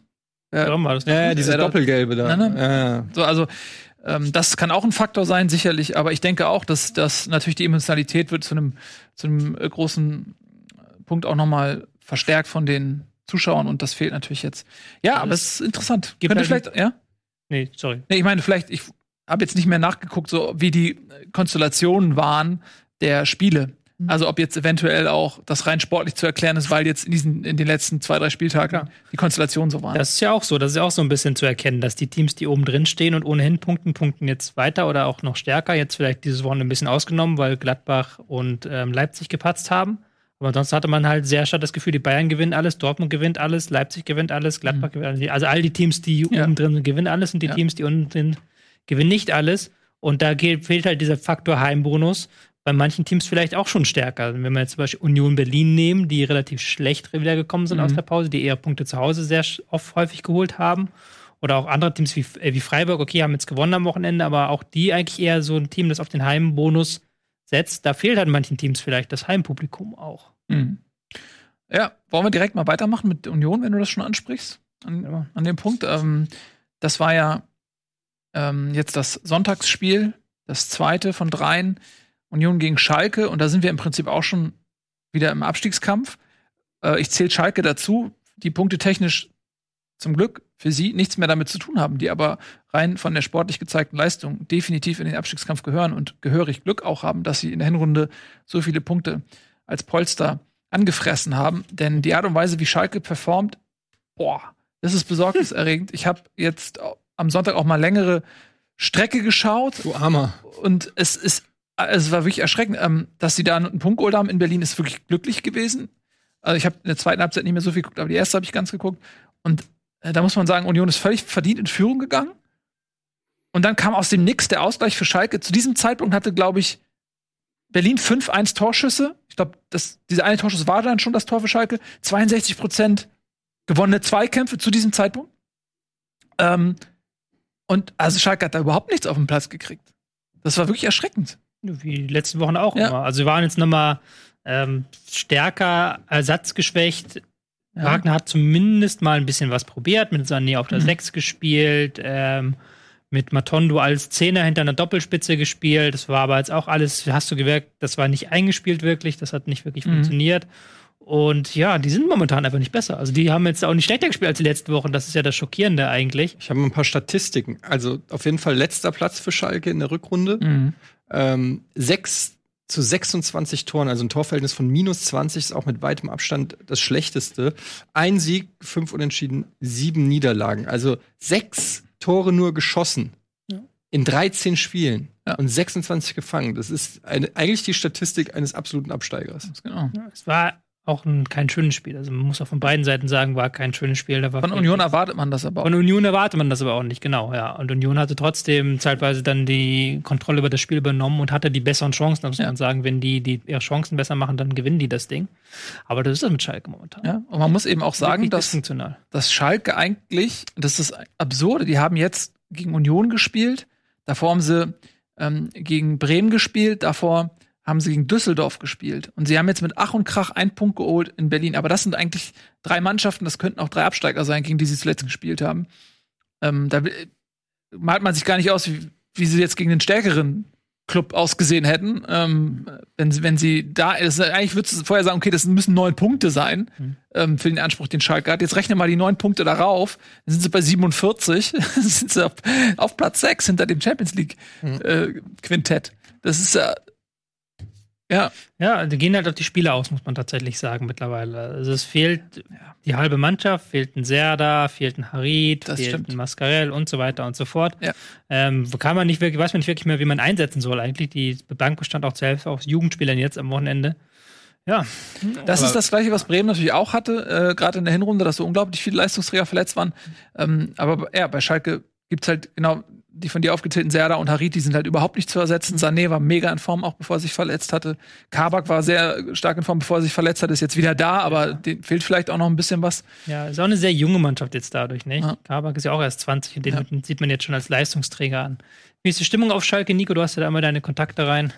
Ja, Warum war das? Ja, ja, dieses Ja, da- Doppelgelbe da. Nein. Ja, ja. So, also ähm, das kann auch ein Faktor sein, sicherlich, aber ich denke auch, dass, dass natürlich die Emotionalität wird zu einem, zu einem äh, großen Punkt auch nochmal verstärkt von den Zuschauern und das fehlt natürlich jetzt. Ja, aber es ist interessant. gibt Könnte vielleicht, ja? Nee, sorry. Nee, ich meine, vielleicht, ich habe jetzt nicht mehr nachgeguckt, so wie die Konstellationen waren der Spiele. Mhm. Also ob jetzt eventuell auch das rein sportlich zu erklären ist, weil jetzt in diesen in den letzten zwei, drei Spieltagen Klar. die Konstellationen so waren. Das ist ja auch so. Das ist ja auch so ein bisschen zu erkennen, dass die Teams, die oben drin stehen und ohnehin punkten, punkten jetzt weiter oder auch noch stärker. Jetzt vielleicht dieses Wochenende ein bisschen ausgenommen, weil Gladbach und ähm, Leipzig gepatzt haben. Aber ansonsten hatte man halt sehr stark das Gefühl, die Bayern gewinnen alles, Dortmund gewinnt alles, Leipzig gewinnt alles, Gladbach gewinnt alles. Also all die Teams, die Ja. oben drin sind, gewinnen alles und die Ja. Teams, die unten sind, gewinnen nicht alles. Und da geht, fehlt halt dieser Faktor Heimbonus. Bei manchen Teams vielleicht auch schon stärker. Wenn wir jetzt zum Beispiel Union Berlin nehmen, die relativ schlecht wiedergekommen sind Mhm. aus der Pause, die eher Punkte zu Hause sehr oft häufig geholt haben. Oder auch andere Teams wie, äh, wie Freiburg, okay, haben jetzt gewonnen am Wochenende, aber auch die eigentlich eher so ein Team, das auf den Heimbonus setzt. Da fehlt halt manchen Teams vielleicht das Heimpublikum auch. Mhm. Ja, wollen wir direkt mal weitermachen mit Union, wenn du das schon ansprichst? An, an dem Punkt. Ähm, das war ja ähm, jetzt das Sonntagsspiel, das zweite von dreien. Union gegen Schalke. Und da sind wir im Prinzip auch schon wieder im Abstiegskampf. Äh, ich zähle Schalke dazu, die Punkte technisch zum Glück für sie nichts mehr damit zu tun haben, die aber rein von der sportlich gezeigten Leistung definitiv in den Abstiegskampf gehören und gehörig Glück auch haben, dass sie in der Hinrunde so viele Punkte als Polster angefressen haben. Denn die Art und Weise, wie Schalke performt, boah, das ist besorgniserregend. Ich habe jetzt am Sonntag auch mal längere Strecke geschaut Du Armer. und es ist, es war wirklich erschreckend, ähm, dass sie da einen Punkt geholt haben in Berlin, ist wirklich glücklich gewesen. Also ich habe in der zweiten Halbzeit nicht mehr so viel geguckt, aber die erste habe ich ganz geguckt. Und äh, da muss man sagen, Union ist völlig verdient in Führung gegangen. Und dann kam aus dem Nix der Ausgleich für Schalke. Zu diesem Zeitpunkt hatte, glaube ich, Berlin 5-1 Torschüsse. Ich glaube, dieser eine Torschuss war dann schon das Tor für Schalke. 62 Prozent gewonnene Zweikämpfe zu diesem Zeitpunkt. Ähm, und also Schalke hat da überhaupt nichts auf den Platz gekriegt. Das war wirklich erschreckend. Wie die letzten Wochen auch Ja. immer. Also wir waren jetzt nochmal ähm, stärker ersatzgeschwächt. Ja. Wagner hat zumindest mal ein bisschen was probiert, mit Sané auf der Mhm. 6 gespielt, ähm, mit Matondo als Zehner hinter einer Doppelspitze gespielt. Das war aber jetzt auch alles, hast du gemerkt, das war nicht eingespielt wirklich, das hat nicht wirklich Mhm. funktioniert. Und ja, die sind momentan einfach nicht besser. Also die haben jetzt auch nicht schlechter gespielt als die letzten Wochen. Das ist ja das Schockierende eigentlich. Ich habe ein paar Statistiken. Also auf jeden Fall letzter Platz für Schalke in der Rückrunde. Mhm. Ähm, 6 zu 26 Toren, also ein Torverhältnis von minus 20 ist auch mit weitem Abstand das schlechteste. Ein Sieg, fünf Unentschieden, sieben Niederlagen. Also sechs Tore nur geschossen. In 13 Spielen Ja. und 26 gefangen. Das ist eine, eigentlich die Statistik eines absoluten Absteigers. Genau. Es war auch ein, kein schönes Spiel. Also man muss auch von beiden Seiten sagen, war kein schönes Spiel. Da war Von Union erwartet man das aber auch. Von Union erwartet man das aber auch nicht, genau, ja. Und Union hatte trotzdem zeitweise dann die Kontrolle über das Spiel übernommen und hatte die besseren Chancen. Da muss Ja. man sagen, wenn die, die ihre Chancen besser machen, dann gewinnen die das Ding. Aber das ist das mit Schalke momentan. Ja, und man muss eben auch sagen, dass, dass Schalke eigentlich, das ist Absurde, die haben jetzt gegen Union gespielt, davor haben sie ähm, gegen Bremen gespielt, davor haben sie gegen Düsseldorf gespielt. Und sie haben jetzt mit Ach und Krach einen Punkt geholt in Berlin. Aber das sind eigentlich drei Mannschaften, das könnten auch drei Absteiger sein, gegen die sie zuletzt gespielt haben. Ähm, da malt man sich gar nicht aus, wie, wie sie jetzt gegen den stärkeren Club ausgesehen hätten. Ähm, wenn, sie- wenn sie da, ist- eigentlich würdest du vorher sagen, okay, das müssen neun Punkte sein ähm, für den Anspruch, den Schalke hat. Jetzt rechne mal die neun Punkte darauf, dann sind sie bei 47, dann [LAUGHS] sind sie auf, auf Platz 6 hinter dem Champions League äh, Quintett. Das ist ja, ja, Ja, die gehen halt auf die Spiele aus, muss man tatsächlich sagen, mittlerweile. Also es fehlt die halbe Mannschaft, fehlt ein Serda, fehlt ein Harid, Das fehlt stimmt. ein Mascarell und so weiter und so fort. Ja. Ähm, kann man nicht wirklich, weiß man nicht wirklich mehr, wie man einsetzen soll eigentlich. Die Bank bestand auch zur Hälfte aus Jugendspielern jetzt am Wochenende. Ja, Das Aber- ist das Gleiche, was Bremen natürlich auch hatte, äh, gerade in der Hinrunde, dass so unglaublich viele Leistungsträger verletzt waren. Ähm, aber ja, bei Schalke gibt's halt genau die von dir aufgezählten Serda und Harit, die sind halt überhaupt nicht zu ersetzen. Sané war mega in Form, auch bevor er sich verletzt hatte. Kabak war sehr stark in Form, bevor er sich verletzt hat, ist jetzt wieder da, aber ja. dem fehlt vielleicht auch noch ein bisschen was. Ja, ist auch eine sehr junge Mannschaft jetzt dadurch, ne? Ja. Kabak ist ja auch erst 20 und den ja. sieht man jetzt schon als Leistungsträger an. Wie ist die Stimmung auf Schalke, Nico? Du hast ja da immer deine Kontakte rein.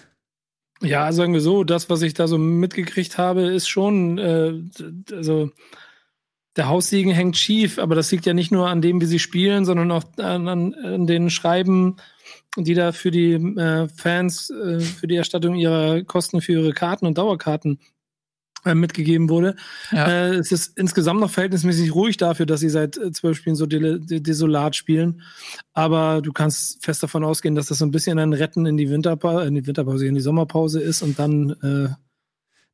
Ja, sagen wir so, das, was ich da so mitgekriegt habe, ist schon, äh, also der Haussiegen hängt schief, aber das liegt ja nicht nur an dem, wie sie spielen, sondern auch an, an, an den Schreiben, die da für die äh, Fans, äh, für die Erstattung ihrer Kosten für ihre Karten und Dauerkarten äh, mitgegeben wurde. Ja. Äh, es ist insgesamt noch verhältnismäßig ruhig dafür, dass sie seit äh, zwölf Spielen so de de desolat spielen. Aber du kannst fest davon ausgehen, dass das so ein bisschen ein Retten in die Winterpause, in die Winterpause, in die Sommerpause ist und dann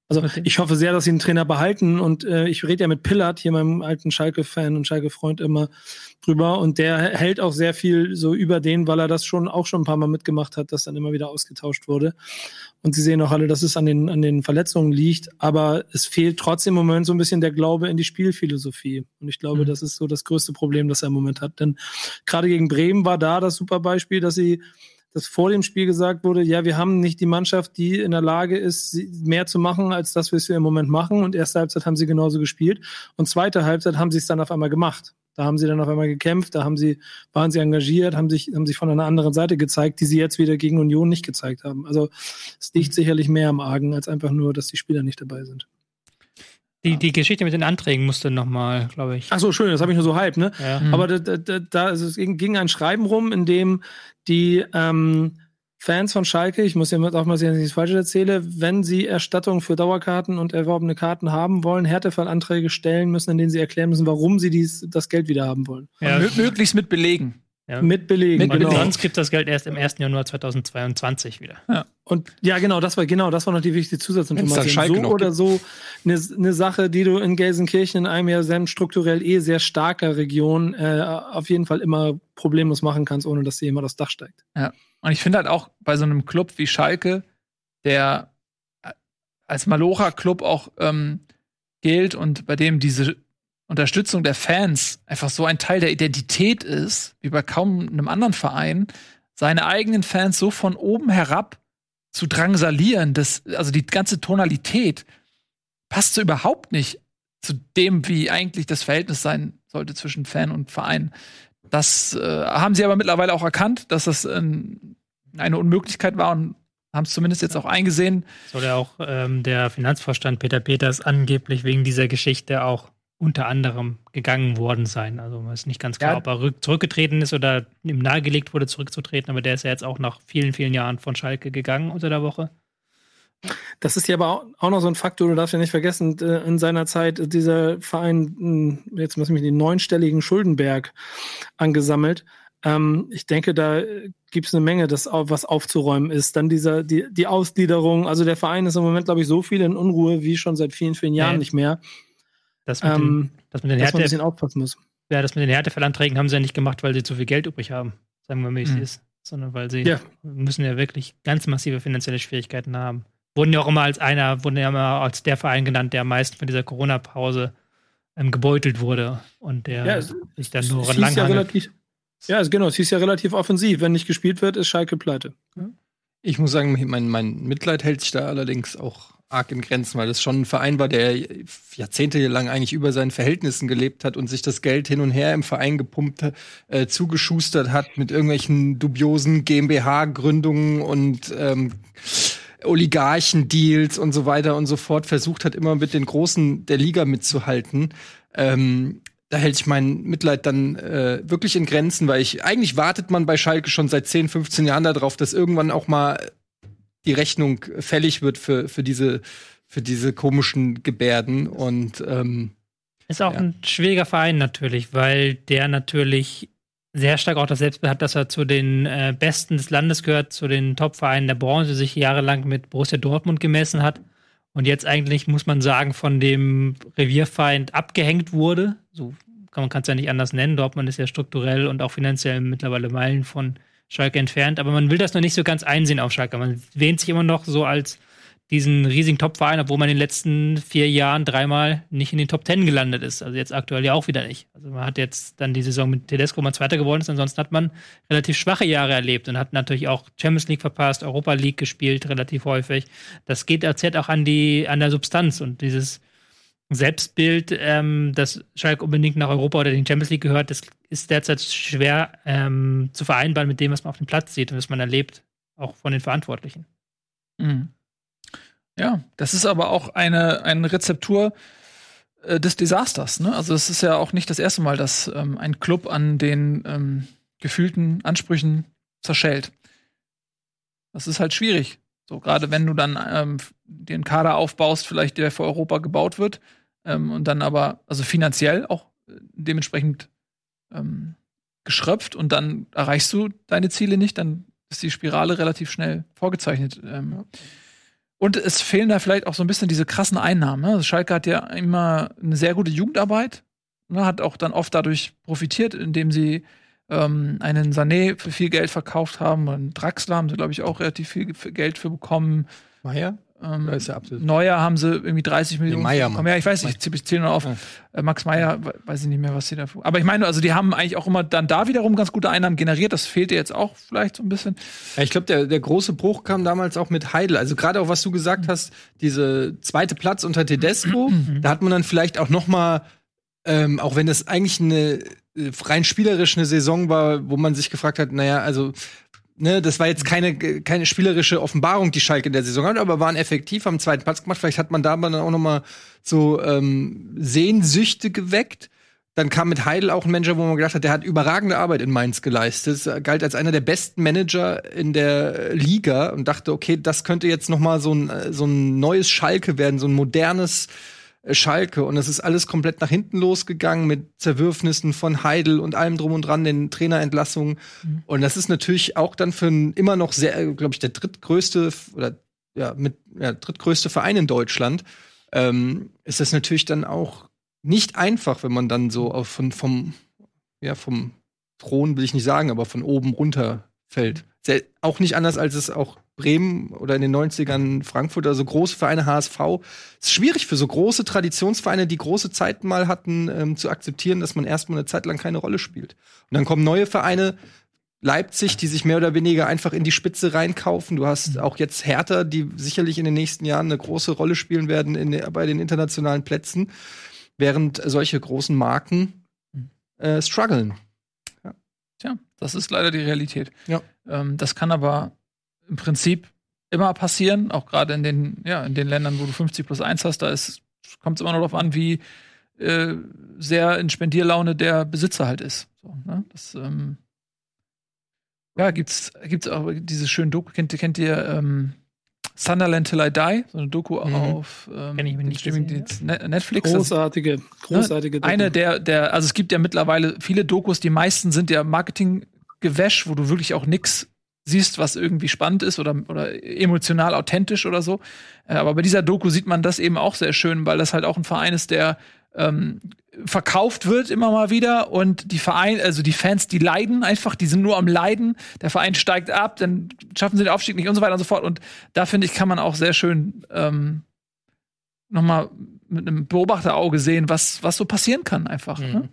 also ich hoffe sehr, dass sie den Trainer behalten und äh, ich rede ja mit Pillard, hier meinem alten Schalke-Fan und Schalke-Freund immer drüber und der hält auch sehr viel so über den, weil er das schon auch schon ein paar Mal mitgemacht hat, dass dann immer wieder ausgetauscht wurde. Und sie sehen auch alle, dass es an den, an den Verletzungen liegt, aber es fehlt trotzdem im Moment so ein bisschen der Glaube in die Spielphilosophie. Und ich glaube, mhm. das ist so das größte Problem, das er im Moment hat. Denn gerade gegen Bremen war da das super Beispiel, dass sie dass vor dem Spiel gesagt wurde, ja, wir haben nicht die Mannschaft, die in der Lage ist, mehr zu machen, als das, was wir im Moment machen. Und erste Halbzeit haben sie genauso gespielt. Und zweite Halbzeit haben sie es dann auf einmal gemacht. Da haben sie dann auf einmal gekämpft, da haben sie, waren sie engagiert, haben sich, haben sich von einer anderen Seite gezeigt, die sie jetzt wieder gegen Union nicht gezeigt haben. Also es liegt sicherlich mehr am Argen, als einfach nur, dass die Spieler nicht dabei sind. Die, die Geschichte mit den Anträgen musste nochmal, glaube ich. Ach so, schön, das habe ich nur so halb, ne? Ja. Mhm. Aber da, da, da also es ging ein Schreiben rum, in dem die ähm, Fans von Schalke, ich muss ja auch mal sehen, dass ich das Falsche erzähle, wenn sie Erstattung für Dauerkarten und erworbene Karten haben wollen, Härtefallanträge stellen müssen, in denen sie erklären müssen, warum sie dies, das Geld wieder haben wollen. Ja. möglichst mit Belegen. Ja. Mit Belegen. Mit genau. Sonst gibt das Geld erst im 1. Januar 2022 wieder. Ja. Und ja, genau, das war genau, das war noch die wichtigste Zusatzinformation. So oder so eine, eine Sache, die du in Gelsenkirchen in einem ja sehr strukturell eh sehr starker Region äh, auf jeden Fall immer problemlos machen kannst, ohne dass dir jemand das Dach steigt. Ja. Und ich finde halt auch bei so einem Club wie Schalke, der als Malocha-Club auch ähm, gilt und bei dem diese Unterstützung der Fans einfach so ein Teil der Identität ist, wie bei kaum einem anderen Verein, seine eigenen Fans so von oben herab zu drangsalieren, das, also die ganze Tonalität passt so überhaupt nicht zu dem, wie eigentlich das Verhältnis sein sollte zwischen Fan und Verein. Das äh, haben sie aber mittlerweile auch erkannt, dass das äh, eine Unmöglichkeit war und haben es zumindest jetzt auch eingesehen. Soll ja auch ähm, der Finanzvorstand Peter Peters angeblich wegen dieser Geschichte auch unter anderem gegangen worden sein. Also es ist nicht ganz klar, ja. ob er zurückgetreten ist oder ihm nahegelegt wurde, zurückzutreten, aber der ist ja jetzt auch nach vielen, vielen Jahren von Schalke gegangen unter der Woche. Das ist ja aber auch noch so ein Faktor, du darfst ja nicht vergessen, in seiner Zeit dieser Verein, hm, jetzt muss ich mich den neunstelligen Schuldenberg angesammelt. Ähm, ich denke, da gibt es eine Menge, das was aufzuräumen ist. Dann dieser, die, die Ausgliederung, also der Verein ist im Moment, glaube ich, so viel in Unruhe wie schon seit vielen, vielen Jahren nee. nicht mehr. Das mit, ähm, den, das mit den Härte, ein bisschen aufpassen muss. Ja, das mit den Härtefallanträgen haben sie ja nicht gemacht, weil sie zu viel Geld übrig haben, sagen wir mal, wie es mhm. ist, sondern weil sie ja. müssen ja wirklich ganz massive finanzielle Schwierigkeiten haben. Wurden ja auch immer als einer, wurden ja immer als der Verein genannt, der am meisten von dieser Corona-Pause ähm, gebeutelt wurde und der ja, es, sich dann nur es lang ja, relativ, ja, genau, es hieß ja relativ offensiv. Wenn nicht gespielt wird, ist Schalke pleite. Ich muss sagen, mein, mein Mitleid hält sich da allerdings auch arg in Grenzen, weil das schon ein Verein war, der jahrzehntelang eigentlich über seinen Verhältnissen gelebt hat und sich das Geld hin und her im Verein gepumpt, äh, zugeschustert hat mit irgendwelchen dubiosen GmbH-Gründungen und ähm, Oligarchen-Deals und so weiter und so fort, versucht hat, immer mit den Großen der Liga mitzuhalten. Ähm, da hält sich mein Mitleid dann äh, wirklich in Grenzen, weil ich eigentlich wartet man bei Schalke schon seit 10, 15 Jahren darauf, dass irgendwann auch mal die Rechnung fällig wird für, für, diese, für diese komischen Gebärden. Und ähm, ist auch ja. ein schwieriger Verein natürlich, weil der natürlich sehr stark auch das Selbstbild hat, dass er zu den äh, Besten des Landes gehört, zu den Top-Vereinen der Branche, sich jahrelang mit Borussia Dortmund gemessen hat und jetzt eigentlich, muss man sagen, von dem Revierfeind abgehängt wurde. So kann man es ja nicht anders nennen. Dortmund ist ja strukturell und auch finanziell mittlerweile Meilen von Schalke entfernt, aber man will das noch nicht so ganz einsehen auf Schalke. Man wähnt sich immer noch so als diesen riesigen Top-Verein, obwohl man in den letzten vier Jahren dreimal nicht in den Top Ten gelandet ist. Also jetzt aktuell ja auch wieder nicht. Also man hat jetzt dann die Saison mit Tedesco mal Zweiter geworden ist, ansonsten hat man relativ schwache Jahre erlebt und hat natürlich auch Champions League verpasst, Europa League gespielt relativ häufig. Das geht erzählt auch an die an der Substanz und dieses Selbstbild, ähm, dass Schalke unbedingt nach Europa oder den Champions League gehört, das ist derzeit schwer ähm, zu vereinbaren mit dem, was man auf dem Platz sieht und was man erlebt, auch von den Verantwortlichen. Mhm. Ja, das ist aber auch eine, eine Rezeptur äh, des Desasters. Ne? Also es ist ja auch nicht das erste Mal, dass ähm, ein Club an den ähm, gefühlten Ansprüchen zerschellt. Das ist halt schwierig. So, gerade wenn du dann ähm, den Kader aufbaust, vielleicht der für Europa gebaut wird, ähm, und dann aber, also finanziell auch äh, dementsprechend ähm, geschröpft und dann erreichst du deine Ziele nicht, dann ist die Spirale relativ schnell vorgezeichnet. Ähm, ja. Und es fehlen da vielleicht auch so ein bisschen diese krassen Einnahmen. Ne? Also Schalke hat ja immer eine sehr gute Jugendarbeit, ne? hat auch dann oft dadurch profitiert, indem sie ähm, einen Sané für viel Geld verkauft haben. Und Draxler haben sie, glaube ich, auch relativ viel Geld für bekommen. Meier? Ähm, ist ja Neuer haben sie irgendwie 30 Millionen. Meier, Mann. Ja, ich weiß nicht, ich zähle nur auf. Ja. Äh, Max Meyer, weiß ich nicht mehr, was sie da. Aber ich meine, also die haben eigentlich auch immer dann da wiederum ganz gute Einnahmen generiert. Das fehlt dir jetzt auch vielleicht so ein bisschen. Ja, ich glaube, der, der große Bruch kam damals auch mit Heidel. Also gerade auch, was du gesagt hast, diese zweite Platz unter Tedesco, da hat man dann vielleicht auch noch mal ähm, auch wenn das eigentlich eine äh, rein spielerisch eine Saison war, wo man sich gefragt hat, naja, also ne, das war jetzt keine, keine spielerische Offenbarung, die Schalke in der Saison hat, aber waren effektiv, haben zweiten Platz gemacht. Vielleicht hat man da dann auch noch mal so ähm, Sehnsüchte geweckt. Dann kam mit Heidel auch ein Manager, wo man gedacht hat, der hat überragende Arbeit in Mainz geleistet. Er galt als einer der besten Manager in der Liga und dachte, okay, das könnte jetzt noch mal so ein, so ein neues Schalke werden, so ein modernes Schalke und es ist alles komplett nach hinten losgegangen mit Zerwürfnissen von Heidel und allem drum und dran, den Trainerentlassungen. Mhm. Und das ist natürlich auch dann für ein immer noch sehr, glaube ich, der drittgrößte oder ja, mit ja, drittgrößte Verein in Deutschland, ähm, ist das natürlich dann auch nicht einfach, wenn man dann so auf, von, vom, ja, vom Thron will ich nicht sagen, aber von oben runter fällt. Sehr, auch nicht anders, als es auch Bremen oder in den 90ern Frankfurt, also große Vereine, HSV. Es ist schwierig für so große Traditionsvereine, die große Zeiten mal hatten, ähm, zu akzeptieren, dass man erstmal eine Zeit lang keine Rolle spielt. Und dann kommen neue Vereine, Leipzig, die sich mehr oder weniger einfach in die Spitze reinkaufen. Du hast auch jetzt Hertha, die sicherlich in den nächsten Jahren eine große Rolle spielen werden in, bei den internationalen Plätzen, während solche großen Marken äh, strugglen. Ja. Tja, das ist leider die Realität. Ja. Ähm, das kann aber im Prinzip immer passieren, auch gerade in den, ja, in den Ländern, wo du 50 plus 1 hast, da kommt es immer noch darauf an, wie äh, sehr in Spendierlaune der Besitzer halt ist. So, ne? Das, ähm, ja, gibt's, gibt's auch diese schönen Doku, kennt, kennt ihr ähm, Sunderland Till I Die, so eine Doku mhm. auf ähm, Kenn ich mir nicht Streaming gesehen, ja. Netflix. Großartige, großartige ne? Eine der, der, also es gibt ja mittlerweile viele Dokus, die meisten sind ja Marketinggewäsch, wo du wirklich auch nix siehst, was irgendwie spannend ist oder, oder emotional authentisch oder so. Äh, aber bei dieser Doku sieht man das eben auch sehr schön, weil das halt auch ein Verein ist, der ähm, verkauft wird immer mal wieder und die Verein, also die Fans, die leiden einfach, die sind nur am Leiden. Der Verein steigt ab, dann schaffen sie den Aufstieg nicht und so weiter und so fort. Und da finde ich, kann man auch sehr schön ähm, noch mal mit einem Beobachterauge sehen, was, was so passieren kann einfach. Mhm. Ne?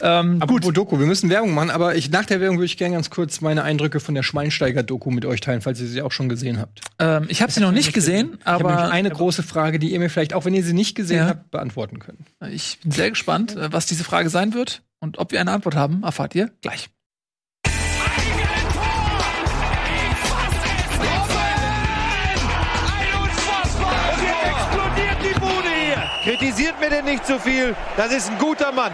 Ähm, gut. Doku, wir müssen Werbung machen, aber ich, nach der Werbung würde ich gerne ganz kurz meine Eindrücke von der Schweinsteiger-Doku mit euch teilen, falls ihr sie auch schon gesehen habt. Ähm, ich habe sie noch nicht gesehen, gesehen aber. Ich habe eine große Frage, die ihr mir vielleicht, auch wenn ihr sie nicht gesehen ja. habt, beantworten könnt. Ich bin sehr gespannt, äh, was diese Frage sein wird und ob wir eine Antwort haben, erfahrt ihr gleich. Kritisiert mir denn nicht zu so viel. Das ist ein guter Mann.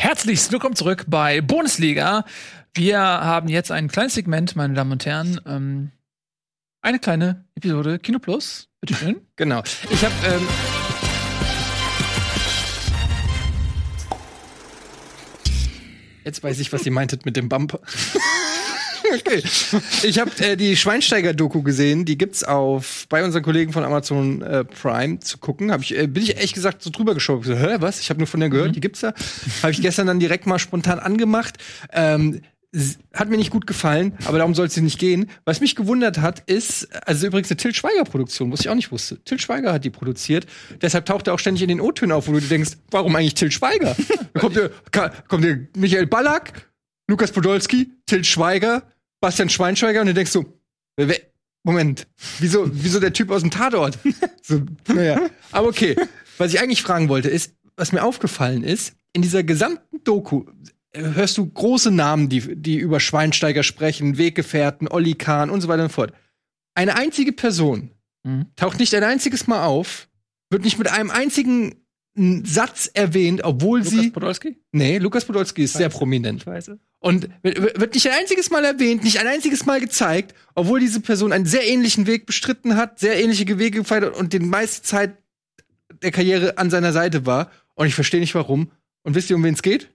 Herzlichst willkommen zurück bei Bundesliga. Wir haben jetzt ein kleines Segment, meine Damen und Herren. Ähm, eine kleine Episode Kino Plus. Bitte schön. [LAUGHS] genau. Ich habe ähm Jetzt weiß ich, was ihr meintet mit dem Bumper. [LAUGHS] okay. Ich habe äh, die Schweinsteiger-Doku gesehen. Die gibt's auf bei unseren Kollegen von Amazon äh, Prime zu gucken. Hab ich, äh, bin ich ehrlich gesagt so drüber geschaut. So, Hä, was? Ich habe nur von der gehört. Mhm. Die gibt's da. Habe ich gestern dann direkt mal spontan angemacht. Ähm, hat mir nicht gut gefallen, aber darum soll es nicht gehen. Was mich gewundert hat, ist, also übrigens eine Till Schweiger-Produktion, was ich auch nicht wusste. Till Schweiger hat die produziert. Deshalb taucht er auch ständig in den O-Tönen auf, wo du dir denkst, warum eigentlich Till Schweiger? Da [LAUGHS] kommt der, ka- kommt der Michael Ballack, Lukas Podolski, Till Schweiger, Bastian Schweinsteiger und du denkst so, wer- Moment, wieso, wieso der Typ aus dem Tatort? [LAUGHS] So, naja. Aber okay. Was ich eigentlich fragen wollte, ist, was mir aufgefallen ist, in dieser gesamten Doku äh, hörst du große Namen, die, die über Schweinsteiger sprechen, Weggefährten, Olli Kahn und so weiter und so fort. Eine einzige Person Mhm. taucht nicht ein einziges Mal auf, wird nicht mit einem einzigen Satz erwähnt, obwohl Lukas sie. Podolski? Nee, Lukas Podolski ist sehr prominent. Scheiße. Und wird nicht ein einziges Mal erwähnt, nicht ein einziges Mal gezeigt, obwohl diese Person einen sehr ähnlichen Weg bestritten hat, sehr ähnliche Wege gefeiert hat und die meiste Zeit der Karriere an seiner Seite war. Und ich verstehe nicht warum. Und wisst ihr, um wen es geht?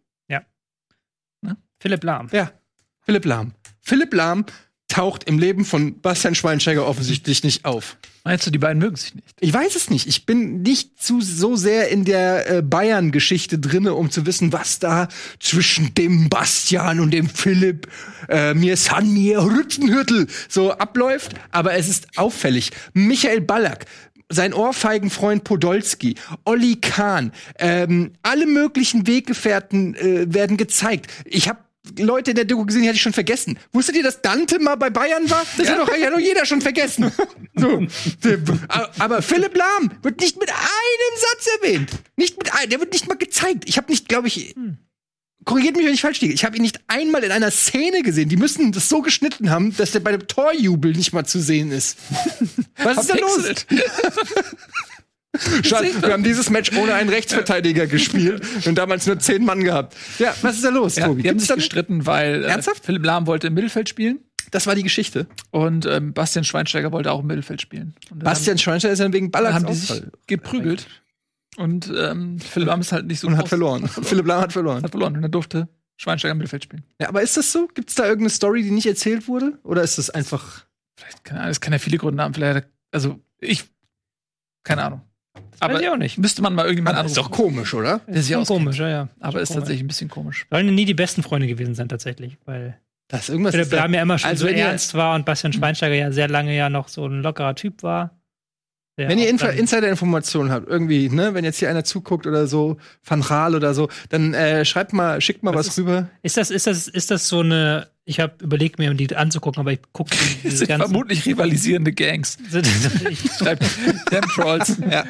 Philipp Lahm. Ja, Philipp Lahm. Philipp Lahm taucht im Leben von Bastian Schweinsteiger offensichtlich nicht auf. Meinst du, die beiden mögen sich nicht? Ich weiß es nicht. Ich bin nicht zu so sehr in der äh, Bayern-Geschichte drinne, um zu wissen, was da zwischen dem Bastian und dem Philipp äh, mir San mir Rüttenhürtel so abläuft. Aber es ist auffällig. Michael Ballack. Sein Ohrfeigenfreund Podolski, Olli Kahn, ähm, alle möglichen Weggefährten äh, werden gezeigt. Ich habe Leute in der Doku gesehen, die hatte ich schon vergessen. Wusstet ihr, dass Dante mal bei Bayern war? Das hat, doch, hat doch jeder schon vergessen. [LAUGHS] So. Aber Philipp Lahm wird nicht mit einem Satz erwähnt. Nicht mit ein, der wird nicht mal gezeigt. Ich habe nicht, glaube ich, korrigiert mich, wenn ich falsch liege. Ich habe ihn nicht einmal in einer Szene gesehen. Die müssen das so geschnitten haben, dass der bei dem Torjubel nicht mal zu sehen ist. [LAUGHS] Was ist da los? [LAUGHS] Schade, wir haben dieses Match ohne einen Rechtsverteidiger gespielt [LAUGHS] und damals nur zehn Mann gehabt. Ja, was ist da los, Ja, Tobi? die haben sich gestritten, weil äh, Ernsthaft? Philipp Lahm wollte im Mittelfeld spielen Das war die Geschichte. und ähm, Bastian Schweinsteiger wollte auch im Mittelfeld spielen. Bastian Schweinsteiger ist dann wegen haben, Ballers haben die sich geprügelt und ähm, Philipp Lahm ist halt nicht so und hat groß. verloren. Philipp Lahm hat verloren. Hat verloren und dann durfte Schweinsteiger im Mittelfeld spielen. Ja, aber ist das so? Gibt es da irgendeine Story, die nicht erzählt wurde? Oder ist das einfach. Vielleicht, keine Ahnung, das kann ja viele Gründe haben. Vielleicht, also ich, keine Ahnung. Weiß ich auch nicht. müsste man mal irgendjemand Aber ist anrufen. doch komisch, oder? der sich Schon auskennt. komisch, ja, ja. Aber ist komisch. tatsächlich ein bisschen komisch. Sollen nie die besten Freunde gewesen sein, tatsächlich. Weil Das ist irgendwas. Philipp ist Lahm ja immer schon Also so ernst war und Bastian Schweinsteiger ja sehr lange ja noch so ein lockerer Typ war. Der Wenn ihr auch dann- Insider-Informationen habt, irgendwie, ne, wenn jetzt hier einer zuguckt oder so, Van Raal oder so, dann äh, schreibt mal, schickt mal Was was ist- rüber. Ist das, ist das, ist das so eine, ich habe überlegt mir, um die anzugucken, aber ich gucke Das [LAUGHS] diese sind ganzen. vermutlich rivalisierende Gangs. [LAUGHS] Damn [LAUGHS] Trolls. Ja.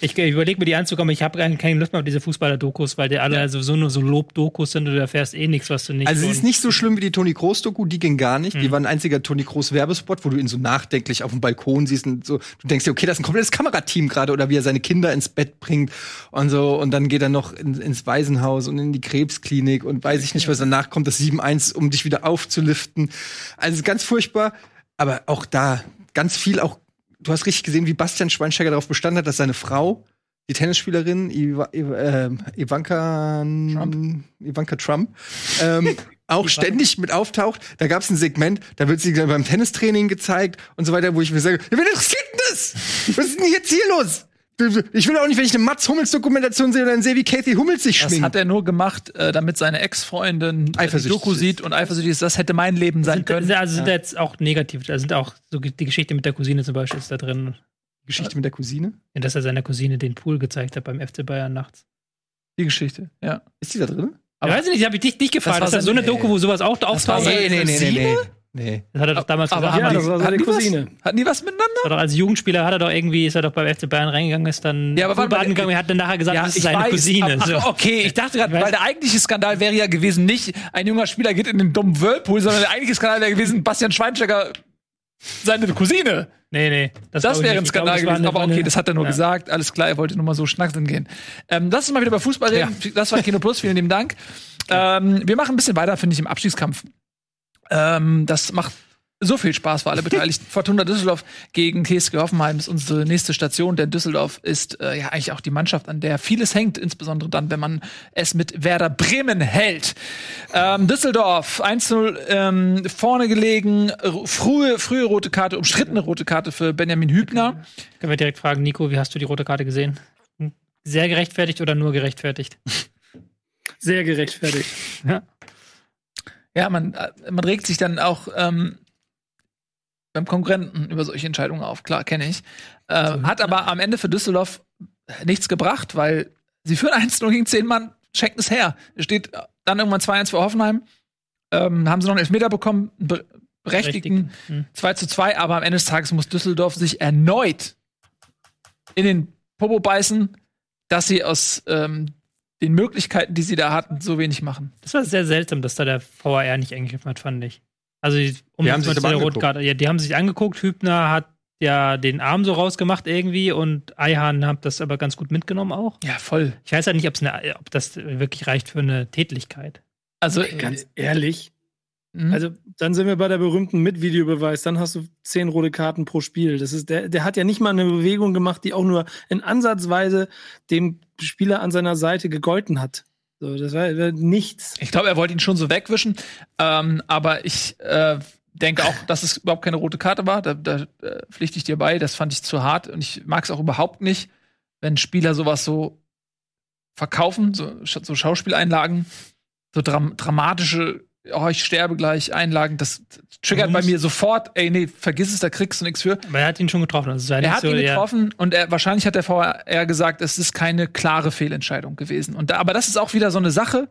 ich, ich überlege mir die anzukommen, ich habe keine Lust mehr auf diese Fußballer-Dokus, weil die alle sowieso nur so Lob-Dokus sind und du erfährst eh nichts, was du nicht. Also sie ist nicht so schlimm wie die Toni Kroos Doku, die ging gar nicht. Die war ein einziger Toni Kroos Werbespot, wo du ihn so nachdenklich auf dem Balkon siehst und so, du denkst dir, okay, das ist ein komplettes Kamerateam gerade oder wie er seine Kinder ins Bett bringt und so und dann geht er noch in, ins Waisenhaus und in die Krebsklinik und weiß ich nicht, was danach kommt, das 7-1, um dich wieder aufzuliften. Also ganz furchtbar, aber auch da ganz viel auch du hast richtig gesehen, wie Bastian Schweinsteiger darauf bestanden hat, dass seine Frau die Tennisspielerin Iva, ähm, Ivanka Trump. Ivanka Trump ähm, [LAUGHS] auch ständig mit auftaucht. Da gab es ein Segment, da wird sie beim Tennistraining gezeigt und so weiter, wo ich mir sage, wen interessiert denn das? Was ist denn jetzt hier los? Ich will auch nicht, wenn ich eine Mats Hummels Dokumentation sehe oder dann sehe, wie Kathy Hummels sich Das schminkt. hat er nur gemacht, äh, damit seine Ex-Freundin äh, die Doku sieht und eifersüchtig ist. Das hätte mein Leben sein sind, können. Also sind da jetzt auch negativ, da sind auch so die Geschichte mit der Cousine zum Beispiel ist da drin. Geschichte mit der Cousine. Ja, dass er seiner Cousine den Pool gezeigt hat beim FC Bayern nachts. Die Geschichte, ja. Ist die da drin? Aber weiß ich nicht, habe ich dich nicht gefragt. war Das, ist so eine Doku, wo sowas auch war auftaucht. seine Cousine? nee. Das hat er doch damals Aber gesagt. Ja, das war seine hatten die was? Cousine. Hatten die was miteinander? Doch als Jugendspieler hat er doch irgendwie, ist er doch beim FC Bayern reingegangen, ist dann Ja, aber Poolbaden gegangen, er hat dann nachher gesagt, das ist seine weiß, Cousine. Ach, so. ach, okay, ich dachte gerade, weil der eigentliche Skandal wäre ja gewesen, nicht ein junger Spieler geht in den dummen Whirlpool, sondern der eigentliche Skandal wäre gewesen, Bastian Schweinsteiger seine Cousine. Nee, nee. Das glaub ich wäre ein glaub, Skandal das war gewesen, aber okay, das hat er nur Ja. gesagt. Alles klar, er wollte nur mal so schnackseln gehen. Ähm, lass uns mal wieder über Fußball reden. Das war Kino Plus, vielen lieben Dank. Ähm, wir machen ein bisschen weiter, finde ich, im Abstiegskampf. Ähm, das macht so viel Spaß für alle [LAUGHS] Beteiligten. Fortuna Düsseldorf gegen TSG Hoffenheim ist unsere nächste Station, denn Düsseldorf ist äh, ja eigentlich auch die Mannschaft, an der vieles hängt, insbesondere dann, wenn man es mit Werder Bremen hält. Ähm, Düsseldorf 1-0 ähm, vorne gelegen, frühe, frühe rote Karte, umstrittene rote Karte für Benjamin Hübner. Können wir direkt fragen, Nico, wie hast du die rote Karte gesehen? Hm? Sehr gerechtfertigt oder nur gerechtfertigt? Sehr gerechtfertigt. Ja. Ja, man, äh, man regt sich dann auch ähm, beim Konkurrenten über solche Entscheidungen auf, klar, kenne ich. Äh, hat aber am Ende für Düsseldorf nichts gebracht, weil sie führen [LAUGHS] 1-0 gegen 10 Mann, schenken es her. Es steht dann irgendwann 2-1 für Hoffenheim. Ähm, haben sie noch einen Elfmeter bekommen, einen be berechtigten Hm. 2 zu 2, aber am Ende des Tages muss Düsseldorf sich erneut in den Popo beißen, dass sie aus ähm, den Möglichkeiten, die sie da hatten, so wenig machen. Das war sehr seltsam, dass da der VAR nicht eingegriffen hat, fand ich. Also, um Die haben sich der. Rotkarte. Ja, die haben sich angeguckt. Hübner hat ja den Arm so rausgemacht irgendwie und Eihahn hat das aber ganz gut mitgenommen auch. Ja, voll. Ich weiß halt nicht, eine, ob das wirklich reicht für eine Tätlichkeit. Also, Ganz ehrlich. Mhm. Also, dann sind wir bei der berühmten mit Videobeweis. Dann hast du zehn rote Karten pro Spiel. Das ist, der, der hat ja nicht mal eine Bewegung gemacht, die auch nur in Ansatzweise dem Spieler an seiner Seite gegolten hat. So, das war, war nichts. Ich glaube, er wollte ihn schon so wegwischen. Ähm, aber ich äh, denke auch, dass es überhaupt keine rote Karte war. Da, da äh, pflichte ich dir bei. Das fand ich zu hart. Und ich mag es auch überhaupt nicht, wenn Spieler sowas so verkaufen, so, so Schauspieleinlagen, so dram dramatische, oh, ich sterbe gleich, Einlagen. Das triggert bei mir sofort, ey, nee, vergiss es, da kriegst du nichts für. Aber er hat ihn schon getroffen. Also es war Er nicht hat so, ihn ja, getroffen und er, wahrscheinlich hat der VR gesagt, es ist keine klare Fehlentscheidung gewesen. Und da, aber das ist auch wieder so eine Sache,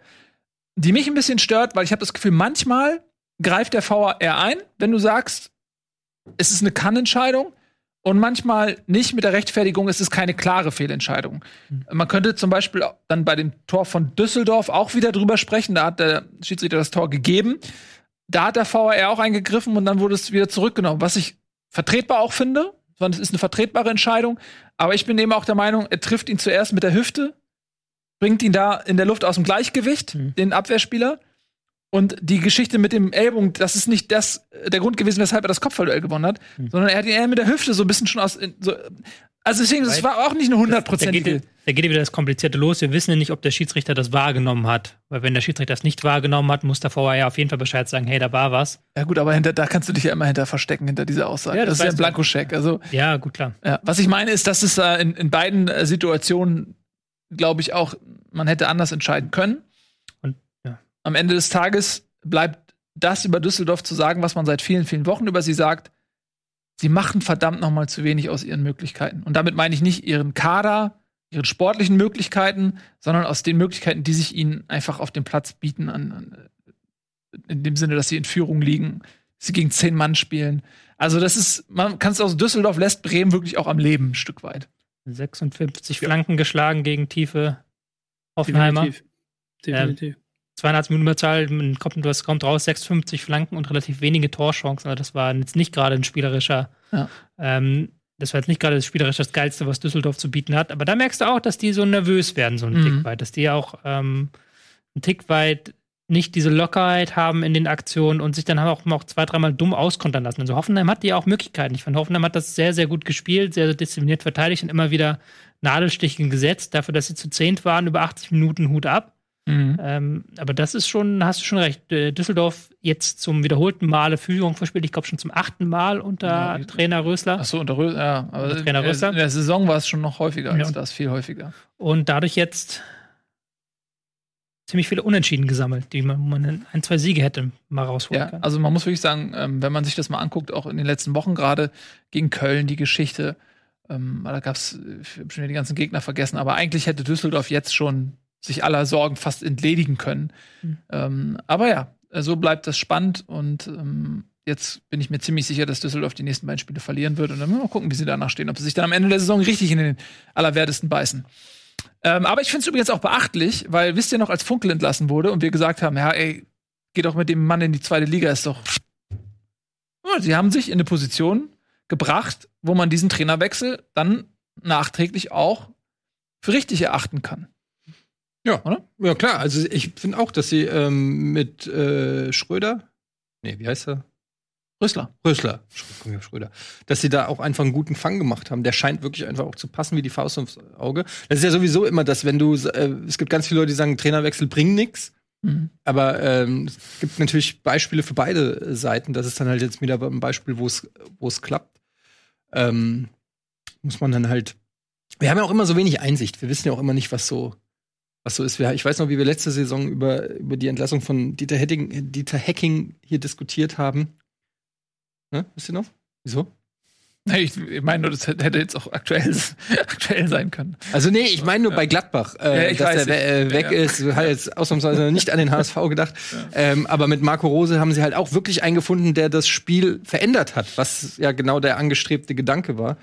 die mich ein bisschen stört, weil ich habe das Gefühl, manchmal greift der VR ein, wenn du sagst, es ist eine Kannentscheidung und manchmal nicht mit der Rechtfertigung, es ist keine klare Fehlentscheidung. Man könnte zum Beispiel dann bei dem Tor von Düsseldorf auch wieder drüber sprechen. Da hat der Schiedsrichter das Tor gegeben. Da hat der VR auch eingegriffen und dann wurde es wieder zurückgenommen, was ich vertretbar auch finde. sondern Es ist eine vertretbare Entscheidung. Aber ich bin eben auch der Meinung, er trifft ihn zuerst mit der Hüfte, bringt ihn da in der Luft aus dem Gleichgewicht, Mhm. den Abwehrspieler. Und die Geschichte mit dem Ellbogen, das ist nicht das, der Grund gewesen, weshalb er das Kopfballduell gewonnen hat, Mhm. sondern er hat ihn eher mit der Hüfte so ein bisschen schon aus. So, also deswegen, das war auch nicht eine hundertprozentige. da geht wieder das Komplizierte los. Wir wissen ja nicht, ob der Schiedsrichter das wahrgenommen hat. Weil wenn der Schiedsrichter das nicht wahrgenommen hat, muss der VAR auf jeden Fall Bescheid sagen, hey, da war was. Ja gut, aber hinter, da kannst du dich ja immer hinter verstecken, hinter dieser Aussage. Ja, das, das ist ja ein. Blankoscheck. Also, Ja, gut, klar. ja. was ich meine, ist, dass es äh, in, in beiden äh, Situationen, glaube ich, auch, man hätte anders entscheiden können. Am Ende des Tages bleibt das über Düsseldorf zu sagen, was man seit vielen, vielen Wochen über sie sagt. Sie machen verdammt nochmal zu wenig aus ihren Möglichkeiten. Und damit meine ich nicht ihren Kader, ihren sportlichen Möglichkeiten, sondern aus den Möglichkeiten, die sich ihnen einfach auf dem Platz bieten, an, an, äh, in dem Sinne, dass sie in Führung liegen, sie gegen zehn Mann spielen. Also, das ist, man kann es aus Düsseldorf lässt Bremen wirklich auch am Leben ein Stück weit. 56 ja. Flanken geschlagen gegen tiefe Hoffenheimer. Definitiv. Definitiv. Ähm, 200-Minuten-Zahl, kommt, was kommt raus, 56 Flanken und relativ wenige Torchancen. Also das war jetzt nicht gerade ein spielerischer, ja. ähm, das war jetzt nicht gerade das spielerisch das Geilste, was Düsseldorf zu bieten hat. Aber da merkst du auch, dass die so nervös werden, so ein mhm. Tick weit, dass die auch ähm, ein Tick weit nicht diese Lockerheit haben in den Aktionen und sich dann haben auch, auch zwei, dreimal dumm auskontern lassen. Also Hoffenheim hat die auch Möglichkeiten. Ich fand, Hoffenheim hat das sehr, sehr gut gespielt, sehr, sehr diszipliniert verteidigt und immer wieder Nadelstichen gesetzt. Dafür, dass sie zu zehnt waren, über 80 Minuten Hut ab. Ähm, aber das ist schon, hast du schon recht. Düsseldorf jetzt zum wiederholten Male Führung verspielt. Ich glaube schon zum achten Mal unter Ja, Trainer Rösler. Ach so, unter Rö ja, aber Unter Trainer in, Rösler? in der Saison war es schon noch häufiger als Ja. das, viel häufiger. Und dadurch jetzt ziemlich viele Unentschieden gesammelt, die man, man ein, zwei Siege hätte mal rausholen Ja, können. also man muss wirklich sagen, ähm, wenn man sich das mal anguckt, auch in den letzten Wochen gerade gegen Köln die Geschichte, ähm, da gab es schon wieder die ganzen Gegner vergessen, aber eigentlich hätte Düsseldorf jetzt schon sich aller Sorgen fast entledigen können. Mhm. Ähm, aber ja, so bleibt das spannend und ähm, jetzt bin ich mir ziemlich sicher, dass Düsseldorf die nächsten beiden Spiele verlieren wird und dann mal gucken, wie sie danach stehen, ob sie sich dann am Ende der Saison richtig in den Allerwertesten beißen. Ähm, aber ich finde es übrigens auch beachtlich, weil wisst ihr noch, als Funkel entlassen wurde und wir gesagt haben, ja, ey, geh doch mit dem Mann in die zweite Liga, ist doch. Ja, sie haben sich in eine Position gebracht, wo man diesen Trainerwechsel dann nachträglich auch für richtig erachten kann. Ja, Oder? Ja, klar. Also ich finde auch, dass sie ähm, mit äh, Schröder, nee, wie heißt er? Rösler, Sch- Schröder, dass sie da auch einfach einen guten Fang gemacht haben. Der scheint wirklich einfach auch zu passen wie die Faust aufs Auge. Das ist ja sowieso immer das, wenn du, äh, es gibt ganz viele Leute, die sagen, Trainerwechsel bringen nichts. Mhm. Aber ähm, es gibt natürlich Beispiele für beide Seiten. Das ist dann halt jetzt wieder ein Beispiel, wo es wo es klappt. Ähm, muss man dann halt. Wir haben ja auch immer so wenig Einsicht. Wir wissen ja auch immer nicht, was so was so ist. Ich weiß noch, wie wir letzte Saison über, über die Entlassung von Dieter, Hetting, Dieter Hecking hier diskutiert haben. Ne? Wisst ihr noch? Wieso? Nee, Ich, ich meine nur, das hätte jetzt auch aktuell, [LAUGHS] aktuell sein können. Also nee, ich meine nur bei Gladbach, äh, Ja, ich dass weiß, er we- äh, ich- weg ja. ist. Hat jetzt ausnahmsweise nicht an den [LAUGHS] HSV gedacht. Ähm, aber mit Marco Rose haben sie halt auch wirklich einen gefunden, der das Spiel verändert hat, was ja genau der angestrebte Gedanke war.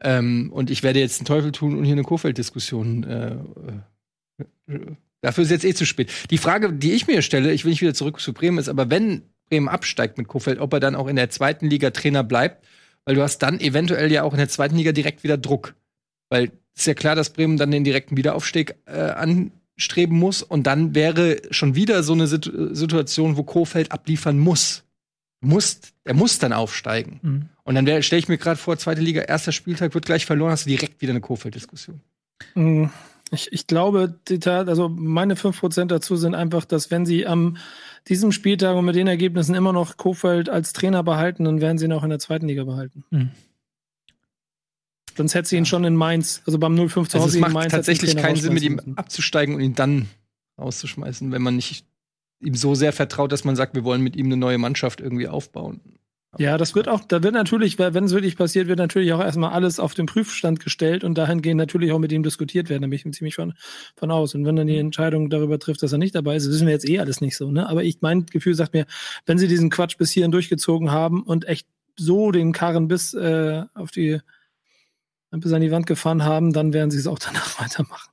Ähm, und ich werde jetzt den Teufel tun und hier eine Kofeld-Diskussion. Äh, äh, dafür ist jetzt eh zu spät. Die Frage, die ich mir stelle, ich will nicht wieder zurück zu Bremen, ist aber, wenn Bremen absteigt mit Kofeld, ob er dann auch in der zweiten Liga Trainer bleibt, weil du hast dann eventuell ja auch in der zweiten Liga direkt wieder Druck. Weil ist ja klar, dass Bremen dann den direkten Wiederaufstieg äh, anstreben muss und dann wäre schon wieder so eine Situ Situation, wo Kofeld abliefern muss. Muss, er muss dann aufsteigen. Mhm. Und dann stelle ich mir gerade vor, zweite Liga, erster Spieltag wird gleich verloren, hast du direkt wieder eine Kofeld-Diskussion. Mm, Ich, ich glaube, die Tat, also meine 5% dazu sind einfach, dass wenn sie am diesem Spieltag und mit den Ergebnissen immer noch Kofeld als Trainer behalten, dann werden sie ihn auch in der zweiten Liga behalten. Mhm. Sonst hätte sie ihn schon in Mainz, also beim 0-5 zu Also Hause es in macht Mainz. sie den tatsächlich keinen Sinn, mit ihm abzusteigen und ihn dann rauszuschmeißen, wenn man nicht ihm so sehr vertraut, dass man sagt, wir wollen mit ihm eine neue Mannschaft irgendwie aufbauen. Ja, das wird auch, da wird natürlich, wenn es wirklich passiert, wird natürlich auch erstmal alles auf den Prüfstand gestellt und dahingehend natürlich auch mit ihm diskutiert werden. Da bin ich ziemlich von, von aus. Und wenn dann die Entscheidung darüber trifft, dass er nicht dabei ist, wissen wir jetzt eh alles nicht so, ne? Aber ich, mein Gefühl sagt mir, wenn sie diesen Quatsch bis hierhin durchgezogen haben und echt so den Karren bis äh, auf die bis an die Wand gefahren haben, dann werden sie es auch danach [LAUGHS] weitermachen.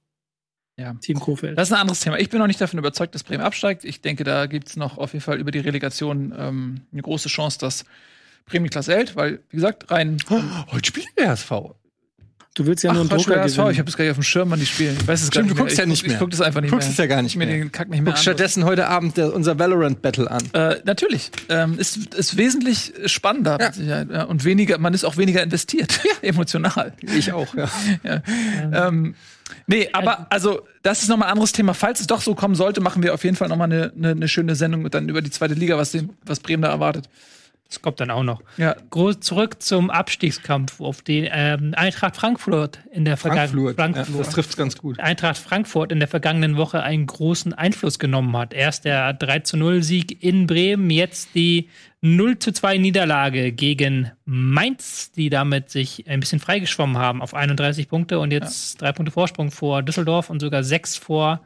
Ja. Team Kofeld. Das ist ein anderes Thema. Ich bin noch nicht davon überzeugt, dass Bremen absteigt. Ich denke, da gibt es noch auf jeden Fall über die Relegation ähm, eine große Chance, dass Bremen die Klasse hält, weil, wie gesagt, rein. Heute spielt der HSV. du willst ja nur einen Quatsch, Drucker HSV, ich habe es gar nicht auf dem Schirm, wann die spielen. Ich weiß es gar Stimmt, nicht du guckst mehr. ja nicht ich, mehr. Ich guck das einfach nicht Du guckst mehr. es ja gar nicht Ich mir mehr. den Kack nicht mehr Guck stattdessen heute Abend der, unser Valorant-Battle an. Äh, natürlich. Ähm, ist, ist wesentlich spannender Ja. mit Sicherheit, ja. und weniger, man ist auch weniger investiert, [LAUGHS] emotional. Ich auch, ja. ja. ähm, nee, aber also das ist nochmal ein anderes Thema. Falls es doch so kommen sollte, machen wir auf jeden Fall nochmal eine, eine, eine schöne Sendung dann über die zweite Liga, was, den, was Bremen da erwartet. Das kommt dann auch noch. Ja, Groß zurück zum Abstiegskampf, auf den ähm, Eintracht Frankfurt in der Frankfurt. Vergangenheit. Ja, das trifft ganz gut. Eintracht Frankfurt in der vergangenen Woche einen großen Einfluss genommen hat. Erst der 3 zu 0 Sieg in Bremen, jetzt die 0 zu 2 Niederlage gegen Mainz, die damit sich ein bisschen freigeschwommen haben auf 31 Punkte und jetzt drei Punkte Vorsprung vor Düsseldorf und sogar sechs vor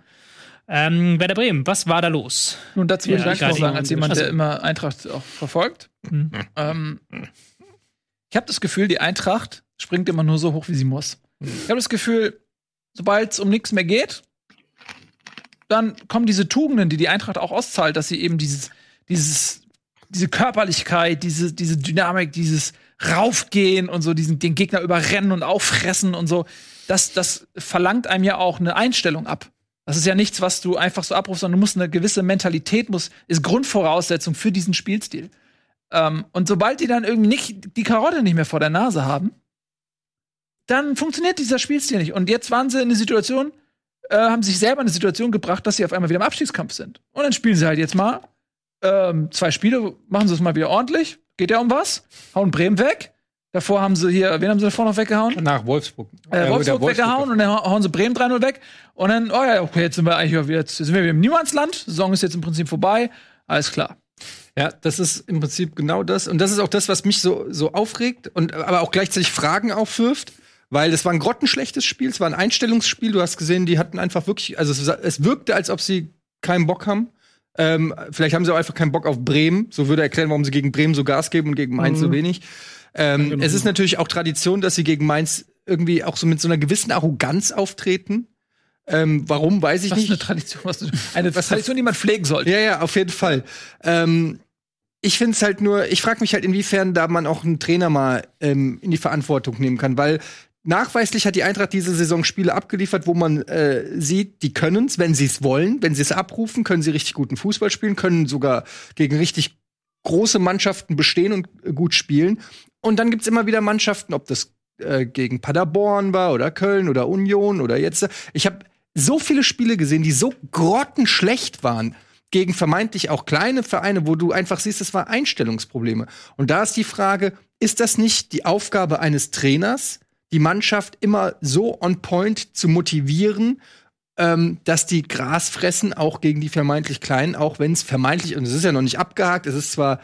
ähm, Werder Bremen. Was war da los? nun dazu würde Ja, ich noch sagen, als jemand, Also- der immer Eintracht auch verfolgt. Mhm. Ähm, ich habe das Gefühl, die Eintracht springt immer nur so hoch, wie sie muss. Ich habe das Gefühl, sobald es um nichts mehr geht, dann kommen diese Tugenden, die die Eintracht auch auszahlt, dass sie eben dieses, dieses, diese Körperlichkeit, diese, diese Dynamik, dieses Raufgehen und so, diesen, den Gegner überrennen und auffressen und so, das, das verlangt einem ja auch eine Einstellung ab. Das ist ja nichts, was du einfach so abrufst, sondern du musst eine gewisse Mentalität, muss, ist Grundvoraussetzung für diesen Spielstil. Ähm, und sobald die dann irgendwie nicht, die Karotte nicht mehr vor der Nase haben, dann funktioniert dieser Spielstil nicht. Und jetzt waren sie in eine Situation, äh, haben sich selber in eine Situation gebracht, dass sie auf einmal wieder im Abstiegskampf sind. Und dann spielen sie halt jetzt mal ähm, zwei Spiele, machen sie es mal wieder ordentlich. Geht ja um was? Hauen Bremen weg. Davor haben sie hier, wen haben sie davor noch weggehauen? Nach Wolfsburg. äh, Äh, Wolfsburg oder weggehauen und dann hau- hauen sie Bremen 3-0 weg. Und dann, oh ja, okay, jetzt sind wir eigentlich wieder, jetzt sind wir wieder im Niemandsland. Saison ist jetzt im Prinzip vorbei. Alles klar. Ja, das ist im Prinzip genau das. Und das ist auch das, was mich so, so aufregt und aber auch gleichzeitig Fragen aufwirft. Weil es war ein grottenschlechtes Spiel, es war ein Einstellungsspiel. Du hast gesehen, die hatten einfach wirklich, also es, es wirkte, als ob sie keinen Bock haben. Ähm, vielleicht haben sie auch einfach keinen Bock auf Bremen. So würde erklären, warum sie gegen Bremen so Gas geben und gegen Mainz Mhm. so wenig. Ähm, genau. Es ist natürlich auch Tradition, dass sie gegen Mainz irgendwie auch so mit so einer gewissen Arroganz auftreten. Ähm, warum, weiß ich Das ist nicht. eine Tradition, was du, eine [LAUGHS] Was Tradition, die man pflegen sollte. Ja, ja, auf jeden Fall. Ähm, ich finde es halt nur, ich frage mich halt, inwiefern da man auch einen Trainer mal ähm, in die Verantwortung nehmen kann, weil nachweislich hat die Eintracht diese Saison Spiele abgeliefert, wo man äh, sieht, die können es, wenn sie es wollen, wenn sie es abrufen, können sie richtig guten Fußball spielen, können sogar gegen richtig große Mannschaften bestehen und äh, gut spielen. Und dann gibt's immer wieder Mannschaften, ob das äh, gegen Paderborn war oder Köln oder Union oder jetzt. Ich habe so viele Spiele gesehen, die so grottenschlecht waren gegen vermeintlich auch kleine Vereine, wo du einfach siehst, es war Einstellungsprobleme. Und da ist die Frage, ist das nicht die Aufgabe eines Trainers, die Mannschaft immer so on point zu motivieren, ähm, dass die Gras fressen, auch gegen die vermeintlich Kleinen, auch wenn es vermeintlich, und es ist ja noch nicht abgehakt, es ist zwar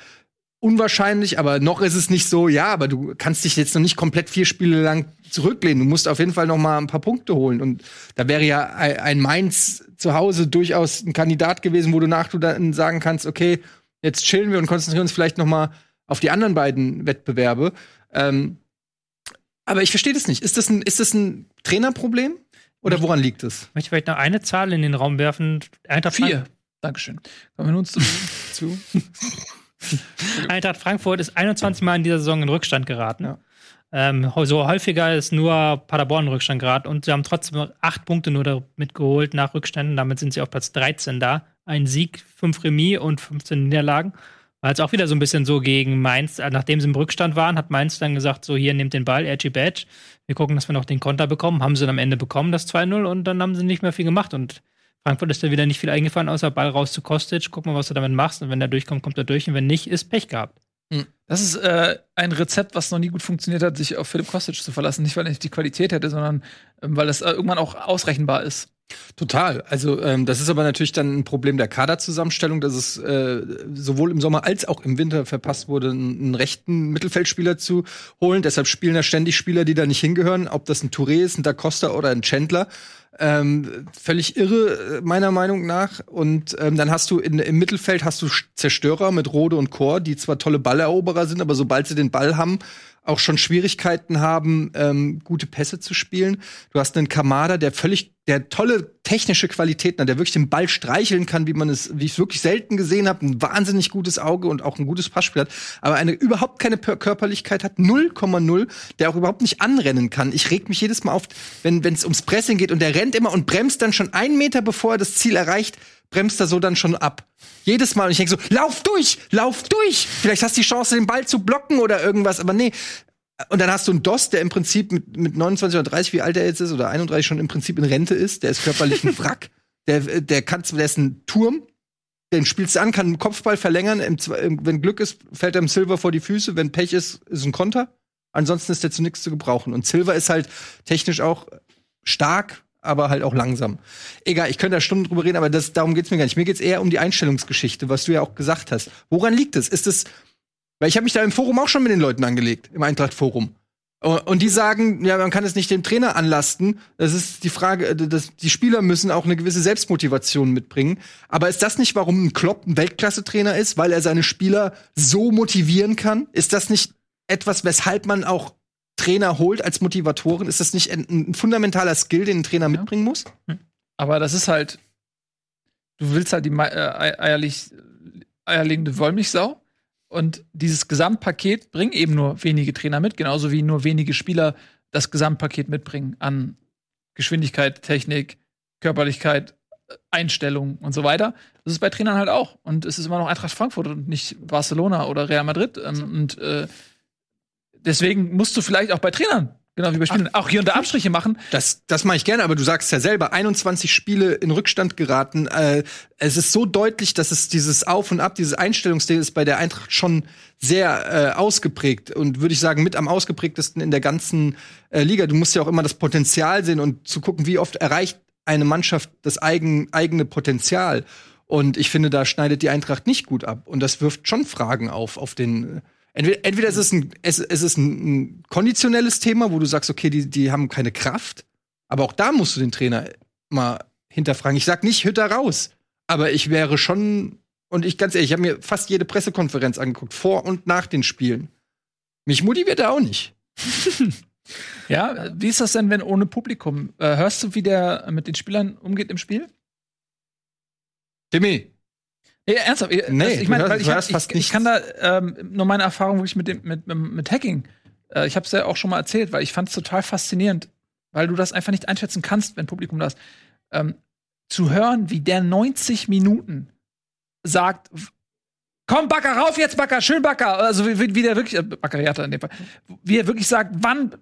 unwahrscheinlich, aber noch ist es nicht so, ja, aber du kannst dich jetzt noch nicht komplett vier Spiele lang zurücklehnen. Du musst auf jeden Fall noch mal ein paar Punkte holen. Und da wäre ja ein Mainz zu Hause durchaus ein Kandidat gewesen, wo du nach du dann sagen kannst, okay, jetzt chillen wir und konzentrieren uns vielleicht noch mal auf die anderen beiden Wettbewerbe. Ähm, aber ich verstehe das nicht. Ist das ein, ist das ein Trainerproblem? Oder woran liegt es? Ich möchte vielleicht noch eine Zahl in den Raum werfen. Eintracht Vier. Dankeschön. Kommen wir nun zu. [LAUGHS] [LAUGHS] Eintracht Frankfurt ist 21 Mal in dieser Saison in Rückstand geraten. Ja. Ähm, so häufiger ist nur Paderborn in Rückstand geraten und sie haben trotzdem acht Punkte nur damit geholt nach Rückständen. Damit sind sie auf Platz 13 da. Ein Sieg, fünf Remis und 15 Niederlagen. War jetzt auch wieder so ein bisschen so gegen Mainz. Nachdem sie im Rückstand waren, hat Mainz dann gesagt: So, hier nehmt den Ball, Edgy Badge. Wir gucken, dass wir noch den Konter bekommen. Haben sie dann am Ende bekommen, das 2-0, und dann haben sie nicht mehr viel gemacht. Und Frankfurt ist da wieder nicht viel eingefallen, außer Ball raus zu Kostic. Guck mal, was du damit machst. Und wenn der durchkommt, kommt er durch. Und wenn nicht, ist Pech gehabt. Das ist äh, ein Rezept, was noch nie gut funktioniert hat, sich auf Philipp Kostic zu verlassen. Nicht, weil er nicht die Qualität hätte, sondern ähm, weil das äh, irgendwann auch ausrechenbar ist. Total. Also ähm, das ist aber natürlich dann ein Problem der Kaderzusammenstellung, dass es äh, sowohl im Sommer als auch im Winter verpasst wurde, einen, einen rechten Mittelfeldspieler zu holen. Deshalb spielen da ständig Spieler, die da nicht hingehören, ob das ein Touré ist, ein Da Costa oder ein Chandler. Ähm, völlig irre, äh, meiner Meinung nach. Und ähm, dann hast du in, im Mittelfeld hast du Zerstörer mit Rode und Chor, die zwar tolle Balleroberer sind, aber sobald sie den Ball haben, auch schon Schwierigkeiten haben, ähm, gute Pässe zu spielen. Du hast einen Kamada, der völlig, der tolle technische Qualitäten hat, der wirklich den Ball streicheln kann, wie man es, wie ich es wirklich selten gesehen habe, ein wahnsinnig gutes Auge und auch ein gutes Passspiel hat, aber eine überhaupt keine Pör- Körperlichkeit hat, 0,0, der auch überhaupt nicht anrennen kann. Ich reg mich jedes Mal auf, wenn wenn es ums Pressing geht und der rennt immer und bremst dann schon einen Meter bevor er das Ziel erreicht, bremst er so dann schon ab. Jedes Mal. Und ich denke so, lauf durch, lauf durch. Vielleicht hast du die Chance, den Ball zu blocken oder irgendwas, aber nee. Und dann hast du einen Dost, der im Prinzip mit, mit 29 oder 30, wie alt er jetzt ist, oder 31 schon im Prinzip in Rente ist. Der ist körperlich ein Wrack. [LAUGHS] Der, der kann, der ist ein Turm. Den spielst du an, kann einen Kopfball verlängern. Im, wenn Glück ist, fällt er im Silver vor die Füße. Wenn Pech ist, ist ein Konter. Ansonsten ist der zu nichts zu gebrauchen. Und Silver ist halt technisch auch stark, aber halt auch langsam. Egal, ich könnte da Stunden drüber reden, aber das, darum geht's mir gar nicht. Mir geht's eher um die Einstellungsgeschichte, was du ja auch gesagt hast. Woran liegt es? Ist es, weil ich habe mich da im Forum auch schon mit den Leuten angelegt, im Eintracht-Forum. Und die sagen, ja, man kann es nicht dem Trainer anlasten. Das ist die Frage, äh, dass die Spieler müssen auch eine gewisse Selbstmotivation mitbringen. Aber ist das nicht, warum ein Klopp ein Weltklasse-Trainer ist, weil er seine Spieler so motivieren kann? Ist das nicht etwas, weshalb man auch Trainer holt als Motivatoren? Ist das nicht ein, ein fundamentaler Skill, den ein Trainer mitbringen muss? Aber das ist halt, du willst halt die äh, eierlich, eierlegende Wollmilchsau. Und dieses Gesamtpaket bringen eben nur wenige Trainer mit, genauso wie nur wenige Spieler das Gesamtpaket mitbringen an Geschwindigkeit, Technik, Körperlichkeit, Einstellung und so weiter. Das ist bei Trainern halt auch. Und es ist immer noch Eintracht Frankfurt und nicht Barcelona oder Real Madrid. Ähm, und äh, deswegen musst du vielleicht auch bei Trainern, genau wie bei Spielern, auch hier und da Abstriche machen. Das, das mache ich gerne, aber du sagst ja selber, 21 Spiele in Rückstand geraten. Äh, es ist so deutlich, dass es dieses Auf und Ab, dieses Einstellungsding ist bei der Eintracht schon sehr äh, ausgeprägt und würde ich sagen mit am ausgeprägtesten in der ganzen äh, Liga. Du musst ja auch immer das Potenzial sehen und zu gucken, wie oft erreicht eine Mannschaft das eigen, eigene Potenzial. Und ich finde, da schneidet die Eintracht nicht gut ab. Und das wirft schon Fragen auf, auf den. Entweder, entweder es ist ein, es, es ist ein, ein konditionelles Thema, wo du sagst, okay, die, die haben keine Kraft. Aber auch da musst du den Trainer mal hinterfragen. Ich sag nicht Hütter raus, aber ich wäre schon und ich ganz ehrlich, ich habe mir fast jede Pressekonferenz angeguckt, vor und nach den Spielen. Mich motiviert er auch nicht. [LAUGHS] Ja, wie ist das denn, wenn ohne Publikum? Äh, hörst du, wie der mit den Spielern umgeht im Spiel? Timmy, Ja, ernsthaft. ich- Nee, das, ich du meine, ich, hab, ich, ich kann da ähm, nur meine Erfahrung wirklich mit dem mit, mit, mit Hacking. Äh, ich habe es ja auch schon mal erzählt, weil ich fand es total faszinierend, weil du das einfach nicht einschätzen kannst, wenn Publikum das ähm, zu hören, wie der 90 Minuten sagt. Komm, Backer, rauf jetzt, Backer, schön Backer. Also wie, wie der wirklich, äh, Baccariata in dem Fall, wie er wirklich sagt, wann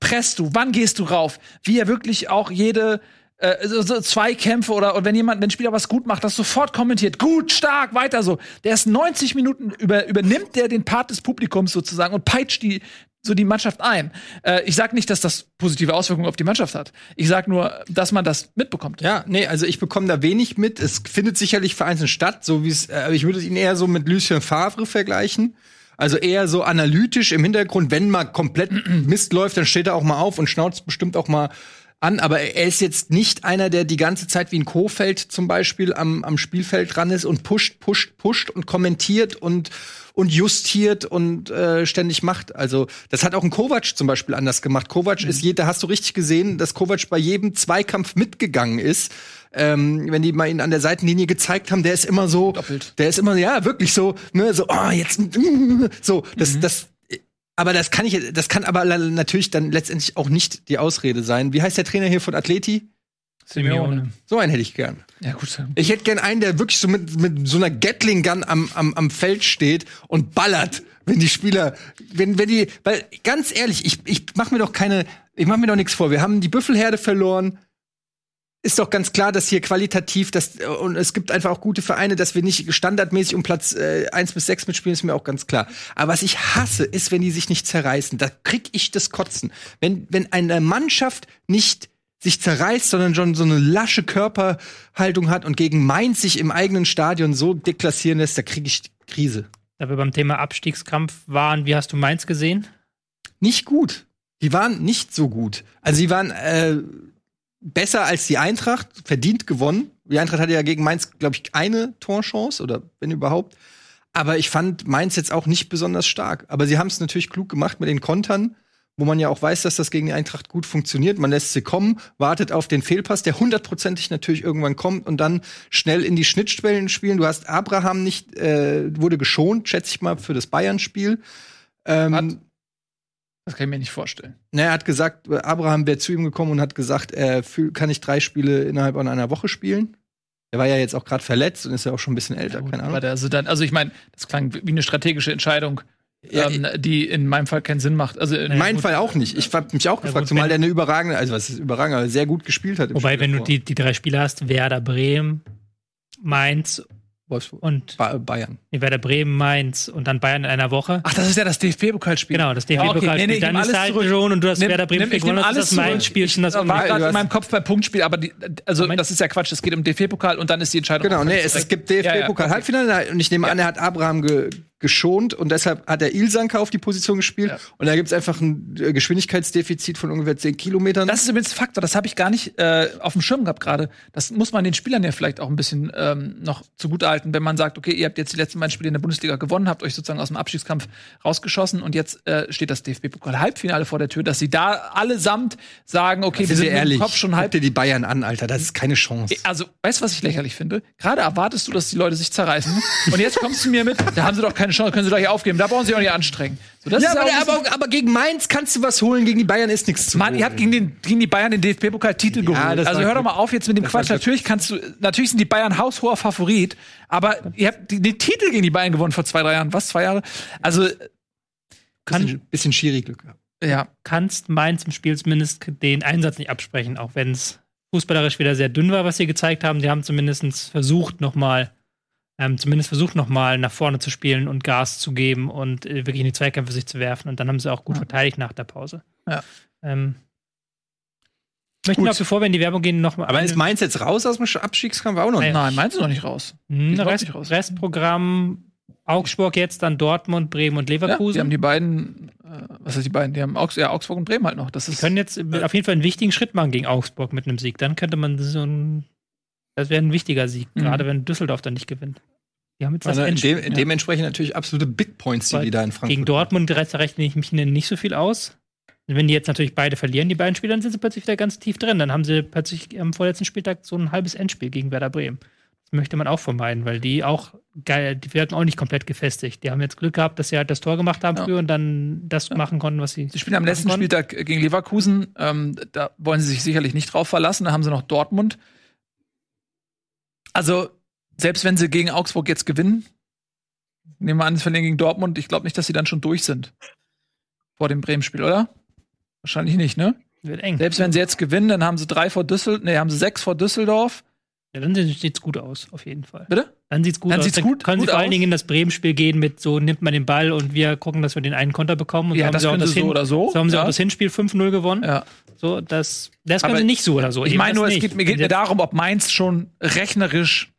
presst du, wann gehst du rauf? Wie er wirklich auch jede äh, so, so Zweikämpfe oder, oder wenn jemand, wenn ein Spieler was gut macht, das sofort kommentiert. Gut, stark, weiter so. Der ist 90 Minuten über, übernimmt der den Part des Publikums sozusagen und peitscht die so die Mannschaft ein. Äh, ich sage nicht, dass das positive Auswirkungen auf die Mannschaft hat. Ich sage nur, dass man das mitbekommt. Ja, nee, also ich bekomme da wenig mit. Es findet sicherlich vereinzelt statt, so wie es, äh, ich würde ihn eher so mit Lucien Favre vergleichen. Also eher so analytisch im Hintergrund, wenn mal komplett [CLEARS THROAT] Mist läuft, dann steht er auch mal auf und schnauzt bestimmt auch mal an, aber er ist jetzt nicht einer, der die ganze Zeit wie ein Kofeld zum Beispiel am, am Spielfeld dran ist und pusht, pusht, pusht und kommentiert und, und justiert und äh, ständig macht. Also das hat auch ein Kovac zum Beispiel anders gemacht. Kovac Mhm. ist je, da hast du richtig gesehen, dass Kovac bei jedem Zweikampf mitgegangen ist. Ähm, wenn die mal ihn an der Seitenlinie gezeigt haben, der ist immer so, Doppelt. der ist immer ja wirklich so, ne, so, oh, jetzt, so, das, Mhm. das, aber das kann ich, das kann aber natürlich dann letztendlich auch nicht die Ausrede sein. Wie heißt der Trainer hier von Atleti? Simeone. So einen hätte ich gern. Ja, gut. Ich hätte gern einen, der wirklich so mit, mit so einer Gatling Gun am, am, am Feld steht und ballert, wenn die Spieler, wenn, wenn die, weil ganz ehrlich, ich, ich mach mir doch keine, ich mach mir doch nichts vor. Wir haben die Büffelherde verloren. Ist doch ganz klar, dass hier qualitativ, das, und es gibt einfach auch gute Vereine, dass wir nicht standardmäßig um Platz äh, 1 bis 6 mitspielen, ist mir auch ganz klar. Aber was ich hasse, ist, wenn die sich nicht zerreißen. Da krieg ich das Kotzen. Wenn, wenn eine Mannschaft nicht sich zerreißt, sondern schon so eine lasche Körperhaltung hat und gegen Mainz sich im eigenen Stadion so deklassieren lässt, da kriege ich Krise. Da wir beim Thema Abstiegskampf waren, wie hast du Mainz gesehen? Nicht gut. Die waren nicht so gut. Also sie waren äh, besser als die Eintracht, verdient gewonnen. Die Eintracht hatte ja gegen Mainz, glaube ich, eine Torchance oder wenn überhaupt. Aber ich fand Mainz jetzt auch nicht besonders stark. Aber sie haben es natürlich klug gemacht mit den Kontern, wo man ja auch weiß, dass das gegen die Eintracht gut funktioniert. Man lässt sie kommen, wartet auf den Fehlpass, der hundertprozentig natürlich irgendwann kommt und dann schnell in die Schnittstellen spielen. Du hast Abraham nicht, äh, wurde geschont, schätze ich mal, für das Bayern-Spiel. Ähm, Das kann ich mir nicht vorstellen. na, er hat gesagt, Abraham wäre zu ihm gekommen und hat gesagt, er fühl, kann ich drei Spiele innerhalb von einer Woche spielen. Er war ja jetzt auch gerade verletzt und ist ja auch schon ein bisschen älter, Gut, keine Ahnung. also, dann, also ich meine, das klang wie eine strategische Entscheidung, Ja, ähm, die in meinem Fall keinen Sinn macht. Also in In meinem. Fall auch nicht. Ich hab mich auch gefragt, gut, zumal der eine überragende, also was ist überragend, aber sehr gut gespielt hat. im Wobei, Spiel wenn du davor. die, die drei Spiele hast, Werder Bremen, Mainz Wolfsburg. und Ba Bayern. nee, Werder Bremen, Mainz und dann Bayern in einer Woche. Ach, das ist ja das DFB-Pokalspiel. Genau, das Ja, okay. DFB-Pokalspiel. Nee, nee, dann ist alles halt zurück. schon und du hast Nimm- Werder Bremen nimm- ich gewonnen, nehme das ist alles das das Ich war gerade in meinem Kopf bei Punktspiel, aber die, also Moment. das ist ja Quatsch. Es geht um DFB-Pokal und dann ist die Entscheidung. Genau, nee, es zurück. gibt Ja, ja, DFB-Pokal okay. Halbfinale und ich nehme an, er hat Abraham ge geschont und deshalb hat er Ilsanker auf die Position gespielt Ja. und da gibt's einfach ein äh, Geschwindigkeitsdefizit von ungefähr 10 Kilometern. Das ist übrigens Faktor, das habe ich gar nicht äh, auf dem Schirm gehabt gerade. Das muss man den Spielern ja vielleicht auch ein bisschen ähm, noch zugutehalten, wenn man sagt, okay, ihr habt jetzt die letzten beiden Spiele in der Bundesliga gewonnen, habt euch sozusagen aus dem Abstiegskampf rausgeschossen und jetzt äh, steht das DFB-Pokal-Halbfinale vor der Tür, dass sie da allesamt sagen, okay, wir sind ehrlich, dem Kopf schon guck halb. dir die Bayern an, Alter, das ist keine Chance. Also, weißt du, was ich lächerlich finde? Gerade erwartest du, dass die Leute sich zerreißen und jetzt kommst du mir mit, da haben sie doch keine Chance, können sie doch hier aufgeben, da brauchen sie auch nicht anstrengen. So, das Ja, ist aber, bisschen- aber, aber gegen Mainz kannst du was holen, gegen die Bayern ist nichts zu Mann, holen. ihr habt gegen, den, gegen die Bayern den DFB-Pokal-Titel Ja, geholt. Also hör doch mal auf jetzt mit dem Quatsch. Natürlich kannst du, natürlich sind die Bayern haushoher Favorit, aber ihr habt die- den Titel gegen die Bayern gewonnen vor zwei, drei Jahren. Was, zwei Jahre? Also, bisschen, bisschen schwierig Glück gehabt. ja. kannst Mainz im Spiel zumindest den Einsatz nicht absprechen, auch wenn es fußballerisch wieder sehr dünn war, was sie gezeigt haben. Sie haben zumindest versucht, nochmal, ähm, zumindest versucht, nochmal nach vorne zu spielen und Gas zu geben und äh, wirklich in die Zweikämpfe sich zu werfen. Und dann haben sie auch gut Ja. verteidigt nach der Pause. Ja. Ähm, ich möchte Gut. noch, bevor wir in die Werbung gehen, nochmal. Aber ist Mainz jetzt raus aus dem Abstiegskampf auch noch nicht? Nein, meinst du noch nicht raus? Hm, Rest, nicht raus. Restprogramm Augsburg jetzt, dann Dortmund, Bremen und Ja, Leverkusen. die haben die beiden, äh, was heißt die beiden? Die haben Augs ja, Augsburg und Bremen halt noch. Das Die ist, können jetzt auf jeden Fall einen wichtigen Schritt machen gegen Augsburg mit einem Sieg. Dann könnte man so ein. Das wäre ein wichtiger Sieg, Mhm. gerade wenn Düsseldorf dann nicht gewinnt. Die haben jetzt das Also in Endspiel. dem, dementsprechend natürlich absolute Big Points, die Weil die da in Frankfurt Gegen Dortmund rechne rechne ich mich nicht so viel aus. Wenn die jetzt natürlich beide verlieren, die beiden Spiele, dann sind sie plötzlich wieder ganz tief drin. Dann haben sie plötzlich am vorletzten Spieltag so ein halbes Endspiel gegen Werder Bremen. Das möchte man auch vermeiden, weil die auch geil, die werden auch nicht komplett gefestigt. Die haben jetzt Glück gehabt, dass sie halt das Tor gemacht haben Ja. früher und dann das machen konnten, was sie. Sie spielen am letzten konnten. Spieltag gegen Leverkusen. Ähm, da wollen sie sich sicherlich nicht drauf verlassen. Da haben sie noch Dortmund. Also, selbst wenn sie gegen Augsburg jetzt gewinnen, nehmen wir an, sie verlieren gegen Dortmund, ich glaube nicht, dass sie dann schon durch sind. Vor dem Bremen-Spiel, oder? Wahrscheinlich nicht, ne? Wird eng. Selbst wenn sie jetzt gewinnen, dann haben sie drei vor Düsseldorf, nee, haben sie sechs vor Düsseldorf. Ja, dann sieht's gut aus, auf jeden Fall. Bitte? Dann sieht's gut Dann aus. sieht's dann gut- können sie gut vor allen. Dingen in das Bremen-Spiel gehen mit so, nimmt man den Ball und wir gucken, dass wir den einen Konter bekommen. Und Ja, so haben das sie auch können sie so Hin- oder so, So haben sie ja. auch das Hinspiel 5-0 gewonnen. Ja. So, das, das können sie nicht so oder so. Ich meine das nur, es geht, mir geht mir sie- darum, ob Mainz schon rechnerisch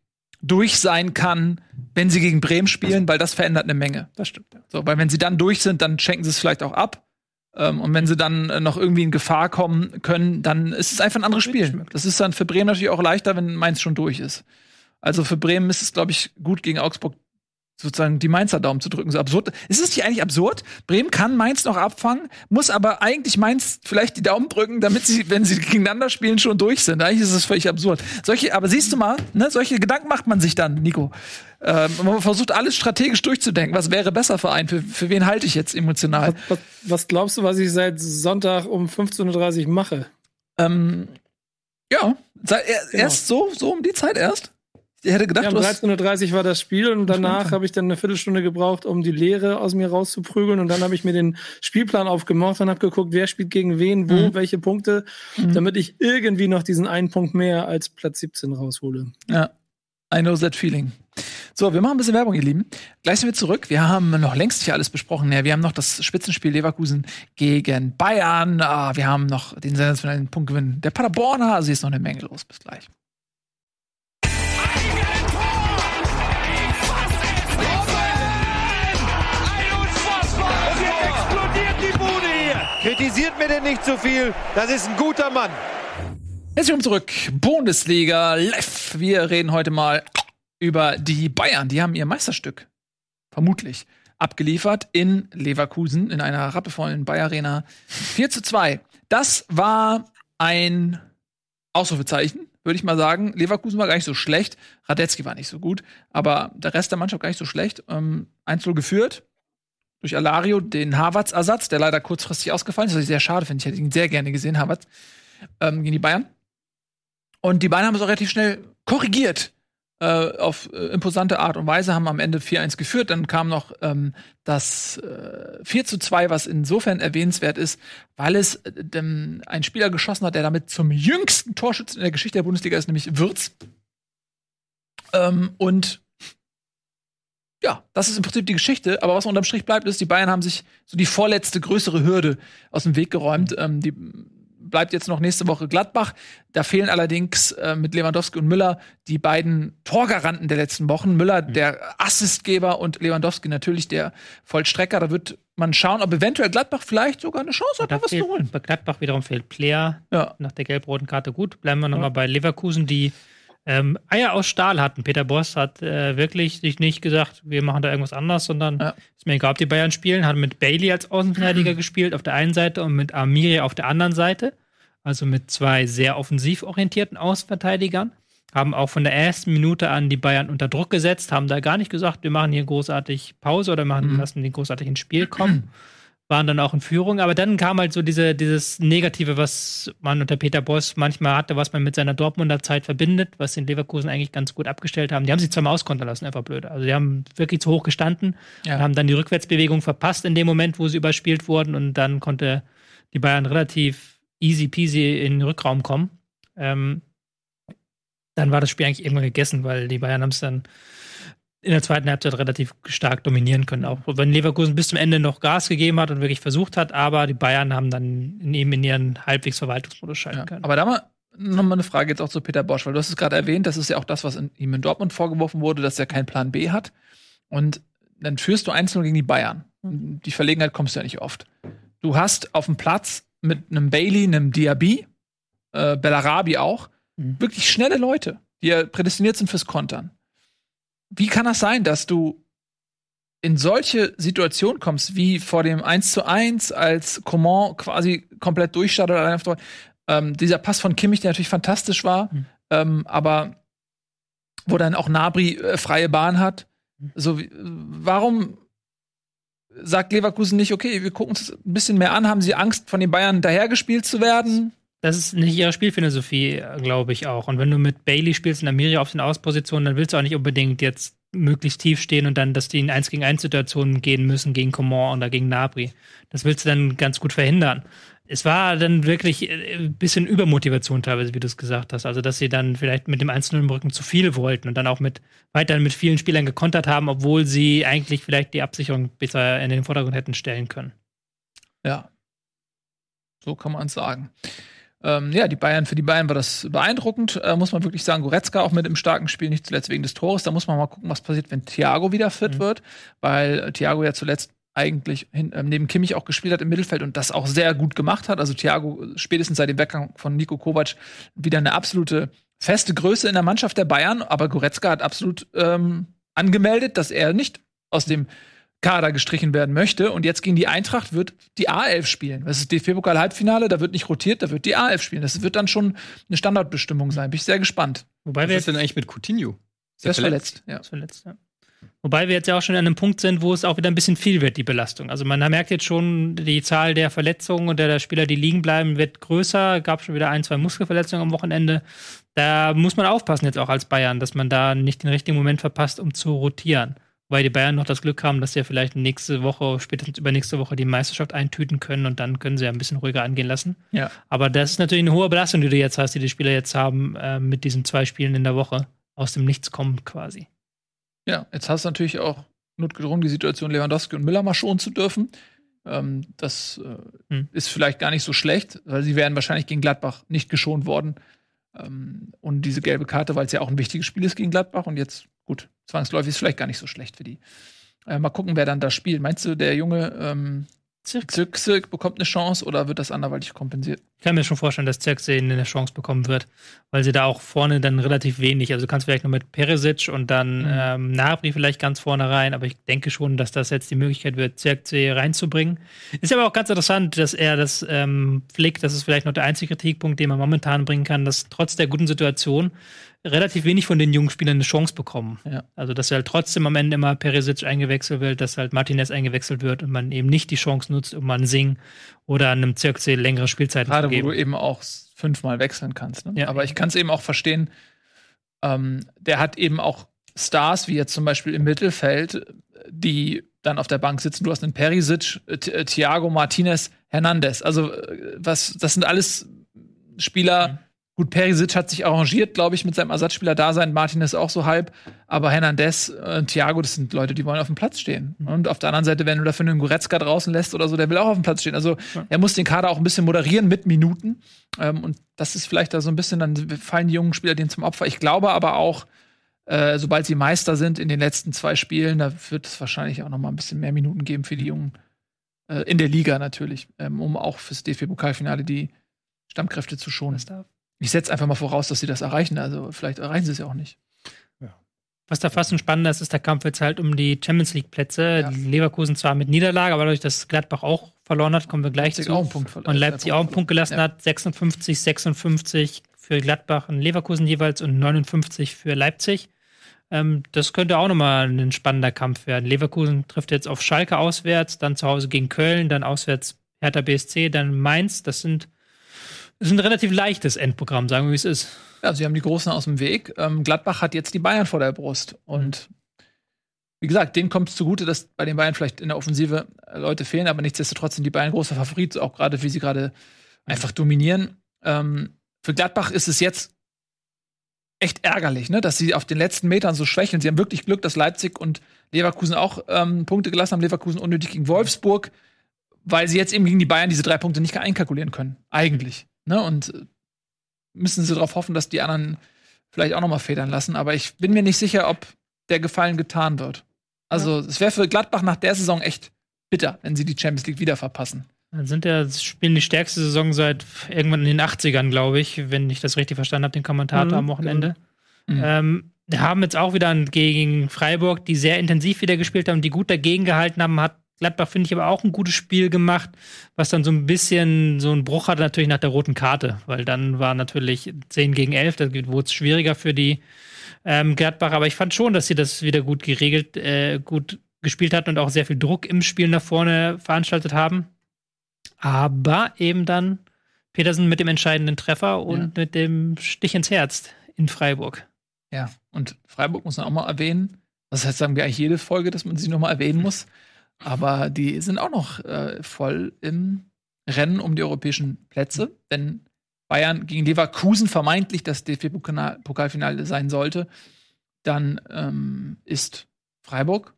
durch sein kann, wenn sie gegen Bremen spielen, weil das verändert eine Menge. Das stimmt. Ja. So, weil wenn sie dann durch sind, dann schenken sie es vielleicht auch ab. Ähm, und wenn sie dann äh, noch irgendwie in Gefahr kommen können, dann ist es einfach ein anderes Spiel. Das ist dann für Bremen natürlich auch leichter, wenn Mainz schon durch ist. Also für Bremen ist es, glaube ich, gut gegen Augsburg sozusagen die Mainzer Daumen zu drücken. So absurd. Ist es nicht eigentlich absurd? Bremen kann Mainz noch abfangen, muss aber eigentlich Mainz vielleicht die Daumen drücken, damit sie, wenn sie gegeneinander spielen, schon durch sind. Eigentlich ist es völlig absurd. Solche, aber siehst du mal, ne, solche Gedanken macht man sich dann, Nico. Ähm, man versucht alles strategisch durchzudenken. Was wäre besser für einen? Für, für wen halte ich jetzt emotional? Was, was, was glaubst du, was ich seit Sonntag um 15.30 Uhr mache? Ähm, ja, er, Genau. erst so, so um die Zeit erst. Ich hätte gedacht, Ja, um du hast, 13.30 Uhr war das Spiel und danach habe ich dann eine Viertelstunde gebraucht, um die Leere aus mir rauszuprügeln. Und dann habe ich mir den Spielplan aufgemacht und habe geguckt, wer spielt gegen wen, wo, Mhm. welche Punkte, damit ich irgendwie noch diesen einen Punkt mehr als Platz 17 raushole. ja, I know that feeling. So, wir machen ein bisschen Werbung, ihr Lieben. Gleich sind wir zurück. Wir haben noch längst nicht alles besprochen. Ja, wir haben noch das Spitzenspiel Leverkusen gegen Bayern. Ah, wir haben noch den sensationellen Punktgewinn der Paderborner. Also hier ist noch eine Menge los. Bis gleich. Und jetzt explodiert die Bude hier. Kritisiert mir denn nicht zu viel. Das ist ein guter Mann. Herzlich willkommen zurück. Bundesliga live. Wir reden heute mal über die Bayern. Die haben ihr Meisterstück, vermutlich, abgeliefert in Leverkusen in einer rappelvollen Bayer Arena. 4 zu 2. Das war ein Ausrufezeichen, würde ich mal sagen. Leverkusen war gar nicht so schlecht. Radetzky war nicht so gut. Aber der Rest der Mannschaft gar nicht so schlecht. Ähm, 1-0 geführt durch Alario, den Havertz-Ersatz, der leider kurzfristig ausgefallen ist, was ich sehr schade finde. Ich hätte ihn sehr gerne gesehen, Havertz, ähm, gegen die Bayern. Und die Bayern haben es auch relativ schnell korrigiert. Äh, auf äh, imposante Art und Weise haben am Ende 4-1 geführt. Dann kam noch ähm, das äh, 4 zu 2, was insofern erwähnenswert ist, weil es äh, ein Spieler geschossen hat, der damit zum jüngsten Torschützen in der Geschichte der Bundesliga ist, nämlich Würz. Ähm, und ja, das ist im Prinzip die Geschichte. Aber was unterm Strich bleibt, ist, die Bayern haben sich so die vorletzte größere Hürde aus dem Weg geräumt. Ähm, die bleibt jetzt noch nächste Woche Gladbach. Da fehlen allerdings äh, mit Lewandowski und Müller die beiden Torgaranten der letzten Wochen. Müller, der Assistgeber und Lewandowski natürlich der Vollstrecker. Da wird man schauen, ob eventuell Gladbach vielleicht sogar eine Chance hat, Da was zu fehlt, holen. bei Gladbach wiederum fehlt Player Ja. nach der gelb-roten Karte. Gut, bleiben wir nochmal Ja. bei Leverkusen, die ähm, Eier aus Stahl hatten. Peter Boss hat äh, wirklich sich nicht gesagt, wir machen da irgendwas anders, sondern Ja. ist mir egal, ob die Bayern spielen, hat mit Bailey als Außenverteidiger [LAUGHS] gespielt auf der einen Seite und mit Amiri auf der anderen Seite. Also mit zwei sehr offensiv orientierten Außenverteidigern. Haben auch von der ersten Minute an die Bayern unter Druck gesetzt, haben da gar nicht gesagt, wir machen hier großartig Pause oder machen, Mhm. lassen den großartig ins Spiel kommen [CLEARS THROAT] waren dann auch in Führung, aber dann kam halt so diese, dieses Negative, was man unter Peter Boss manchmal hatte, was man mit seiner Dortmunder Zeit verbindet, was den Leverkusen eigentlich ganz gut abgestellt haben. Die haben sich zweimal auskontern lassen, einfach blöd. Also die haben wirklich zu hoch gestanden Ja. und haben dann die Rückwärtsbewegung verpasst in dem Moment, wo sie überspielt wurden und dann konnte die Bayern relativ easy peasy in den Rückraum kommen. Ähm, dann war das Spiel eigentlich irgendwann gegessen, weil die Bayern haben es dann in der zweiten Halbzeit relativ stark dominieren können. Auch wenn Leverkusen bis zum Ende noch Gas gegeben hat und wirklich versucht hat, aber die Bayern haben dann in, eben in ihren halbwegs Verwaltungsmodus schalten Ja. können. Aber da mal noch mal eine Frage jetzt auch zu Peter Bosch, weil du hast es gerade erwähnt, das ist ja auch das, was in, ihm in Dortmund vorgeworfen wurde, dass er keinen Plan B hat. Und dann führst du 1-0 gegen die Bayern. Und Die Verlegenheit kommst du ja nicht oft. Du hast auf dem Platz mit einem Bailey, einem Diaby, äh, Bellarabi auch, Mhm. wirklich schnelle Leute, die ja prädestiniert sind fürs Kontern. Wie kann das sein, dass du in solche Situationen kommst, wie vor dem 1 zu 1, als Coman quasi komplett durchstartet allein auf Tor. Ähm, dieser Pass von Kimmich, der natürlich fantastisch war, Mhm. ähm, aber wo dann auch Nabri äh, freie Bahn hat. Mhm. So, wie, warum sagt Leverkusen nicht, okay, wir gucken uns ein bisschen mehr an, haben sie Angst, von den Bayern dahergespielt zu werden? Das ist nicht ihre Spielphilosophie, glaube ich auch. Und wenn du mit Bailey spielst und Amiri auf den Außenpositionen, dann willst du auch nicht unbedingt jetzt möglichst tief stehen und dann, dass die in 1 gegen 1 Situationen gehen müssen gegen Coman oder gegen Nabri. Das willst du dann ganz gut verhindern. es war dann wirklich äh, ein bisschen Übermotivation teilweise, wie du es gesagt hast. Also, dass sie dann vielleicht mit dem Einzelnen im Rücken zu viel wollten und dann auch mit weiterhin mit vielen Spielern gekontert haben, obwohl sie eigentlich vielleicht die Absicherung besser in den Vordergrund hätten stellen können. Ja. So kann man es sagen. Ähm, ja, die Bayern, für die Bayern war das beeindruckend, äh, muss man wirklich sagen. Goretzka auch mit im starken Spiel, nicht zuletzt wegen des Tores. Da muss man mal gucken, was passiert, wenn Thiago wieder fit mhm. wird, weil äh, Thiago ja zuletzt eigentlich hin, äh, neben Kimmich auch gespielt hat im Mittelfeld und das auch sehr gut gemacht hat. Also Thiago spätestens seit dem Weggang von Nico Kovac wieder eine absolute feste Größe in der Mannschaft der Bayern, aber Goretzka hat absolut ähm, angemeldet, dass er nicht aus dem Kader gestrichen werden möchte. Und jetzt gegen die Eintracht wird die A11 spielen. Das ist DFB-Pokal-Halbfinale, da wird nicht rotiert, da wird die A11 spielen. Das wird dann schon eine Standardbestimmung sein. Bin ich sehr gespannt. Wobei Was wir ist denn eigentlich mit Coutinho? Ist der ist verletzt? verletzt. Ja. Ist verletzt, ja. Wobei wir jetzt ja auch schon an einem Punkt sind, wo es auch wieder ein bisschen viel wird, die Belastung. Also man merkt jetzt schon, die Zahl der Verletzungen und der Spieler, die liegen bleiben, wird größer. Gab schon wieder ein, zwei Muskelverletzungen am Wochenende. Da muss man aufpassen jetzt auch als Bayern, dass man da nicht den richtigen Moment verpasst, um zu rotieren. Weil die Bayern noch das Glück haben, dass sie ja vielleicht nächste Woche, spätestens übernächste Woche die Meisterschaft eintüten können und dann können sie ja ein bisschen ruhiger angehen lassen. Ja. Aber das ist natürlich eine hohe Belastung, die du jetzt hast, die die Spieler jetzt haben äh, mit diesen zwei Spielen in der Woche. Aus dem Nichts kommen quasi. Ja, jetzt hast du natürlich auch notgedrungen die Situation, Lewandowski und Müller mal schonen zu dürfen. Ähm, das äh, hm. ist vielleicht gar nicht so schlecht, weil sie wären wahrscheinlich gegen Gladbach nicht geschont worden. Ähm, und diese gelbe Karte, weil es ja auch ein wichtiges Spiel ist gegen Gladbach und jetzt gut, zwangsläufig ist vielleicht gar nicht so schlecht für die. Äh, mal gucken, wer dann da spielt. Meinst du, der junge ähm, Zirk. bekommt eine Chance oder wird das anderweitig kompensiert? Ich kann mir schon vorstellen, dass Zirkse eine Chance bekommen wird, weil sie da auch vorne dann relativ wenig, also du kannst vielleicht noch mit Peresic und dann mhm. ähm, Nabri vielleicht ganz vorne rein, aber ich denke schon, dass das jetzt die Möglichkeit wird, Zirkse reinzubringen. Ist aber auch ganz interessant, dass er das ähm, Flick, das ist vielleicht noch der einzige Kritikpunkt, den man momentan bringen kann, dass trotz der guten Situation relativ wenig von den jungen Spielern eine Chance bekommen. Ja. Also, dass halt trotzdem am Ende immer Perisic eingewechselt wird, dass halt Martinez eingewechselt wird und man eben nicht die Chance nutzt, um man Sing oder einem Zirkzee längere Spielzeiten Gerade, zu geben. wo du eben auch fünfmal wechseln kannst. Ne? Ja. Aber ich kann es eben auch verstehen, ähm, der hat eben auch Stars, wie jetzt zum Beispiel im Mittelfeld, die dann auf der Bank sitzen. Du hast einen Perisic, äh, Thiago Martinez, Hernandez. Also, äh, was, das sind alles Spieler, mhm Gut, Perisic hat sich arrangiert, glaube ich, mit seinem Ersatzspieler da sein. Martin ist auch so halb. Aber Hernandez und äh, Thiago, das sind Leute, die wollen auf dem Platz stehen. Mhm. Und auf der anderen Seite, wenn du dafür einen Goretzka draußen lässt oder so, der will auch auf dem Platz stehen. Also ja. er muss den Kader auch ein bisschen moderieren mit Minuten. Ähm, und das ist vielleicht da so ein bisschen, dann fallen die jungen Spieler denen zum Opfer. Ich glaube aber auch, äh, sobald sie Meister sind in den letzten zwei Spielen, da wird es wahrscheinlich auch noch mal ein bisschen mehr Minuten geben für die Jungen. Äh, in der Liga natürlich, ähm, um auch fürs DFB-Pokalfinale die Stammkräfte zu schonen. Ich setze einfach mal voraus, dass sie das erreichen. Also vielleicht erreichen sie es ja auch nicht. Was da fast ein spannender ist, ist der Kampf jetzt halt um die Champions League Plätze. Ja. Leverkusen zwar mit Niederlage, aber dadurch, dass Gladbach auch verloren hat, kommen wir gleich Leipzig zu. Auch einen Punkt und Leipzig auch einen Punkt gelassen ja. hat. 56, 56 für Gladbach und Leverkusen jeweils und 59 für Leipzig. Ähm, das könnte auch nochmal ein spannender Kampf werden. Leverkusen trifft jetzt auf Schalke auswärts, dann zu Hause gegen Köln, dann auswärts Hertha BSC, dann Mainz. Das sind ist ein relativ leichtes Endprogramm, sagen wir, wie es ist. Ja, sie haben die Großen aus dem Weg. Ähm, Gladbach hat jetzt die Bayern vor der Brust. Und wie gesagt, denen kommt es zugute, dass bei den Bayern vielleicht in der Offensive äh, Leute fehlen, aber nichtsdestotrotz sind die Bayern großer Favorit, auch gerade wie sie gerade einfach dominieren. Ähm, für Gladbach ist es jetzt echt ärgerlich, ne, dass sie auf den letzten Metern so schwächeln. Sie haben wirklich Glück, dass Leipzig und Leverkusen auch ähm, Punkte gelassen haben. Leverkusen unnötig gegen Wolfsburg, weil sie jetzt eben gegen die Bayern diese drei Punkte nicht einkalkulieren können. Eigentlich. Ne? Und müssen sie darauf hoffen, dass die anderen vielleicht auch noch mal federn lassen. Aber ich bin mir nicht sicher, ob der Gefallen getan wird. Also, es wäre für Gladbach nach der Saison echt bitter, wenn sie die Champions League wieder verpassen. Dann sind ja, spielen die stärkste Saison seit irgendwann in den 80ern, glaube ich, wenn ich das richtig verstanden habe, den Kommentator mhm, am Wochenende. Mhm. Ähm, haben jetzt auch wieder gegen Freiburg, die sehr intensiv wieder gespielt haben, die gut dagegen gehalten haben, hat Gladbach finde ich aber auch ein gutes Spiel gemacht, was dann so ein bisschen so einen Bruch hatte natürlich nach der roten Karte, weil dann war natürlich 10 gegen 11, da wurde es schwieriger für die ähm, Gladbach, aber ich fand schon, dass sie das wieder gut geregelt, äh, gut gespielt hat und auch sehr viel Druck im Spiel nach vorne veranstaltet haben. Aber eben dann Petersen mit dem entscheidenden Treffer und ja. mit dem Stich ins Herz in Freiburg. Ja, und Freiburg muss man auch mal erwähnen. Das heißt, sagen wir eigentlich jede Folge, dass man sie noch mal erwähnen muss. Aber die sind auch noch äh, voll im, Rennen um die europäischen Plätze. Wenn Bayern gegen Leverkusen vermeintlich das DFB-Pokalfinale sein sollte, dann ähm, ist Freiburg.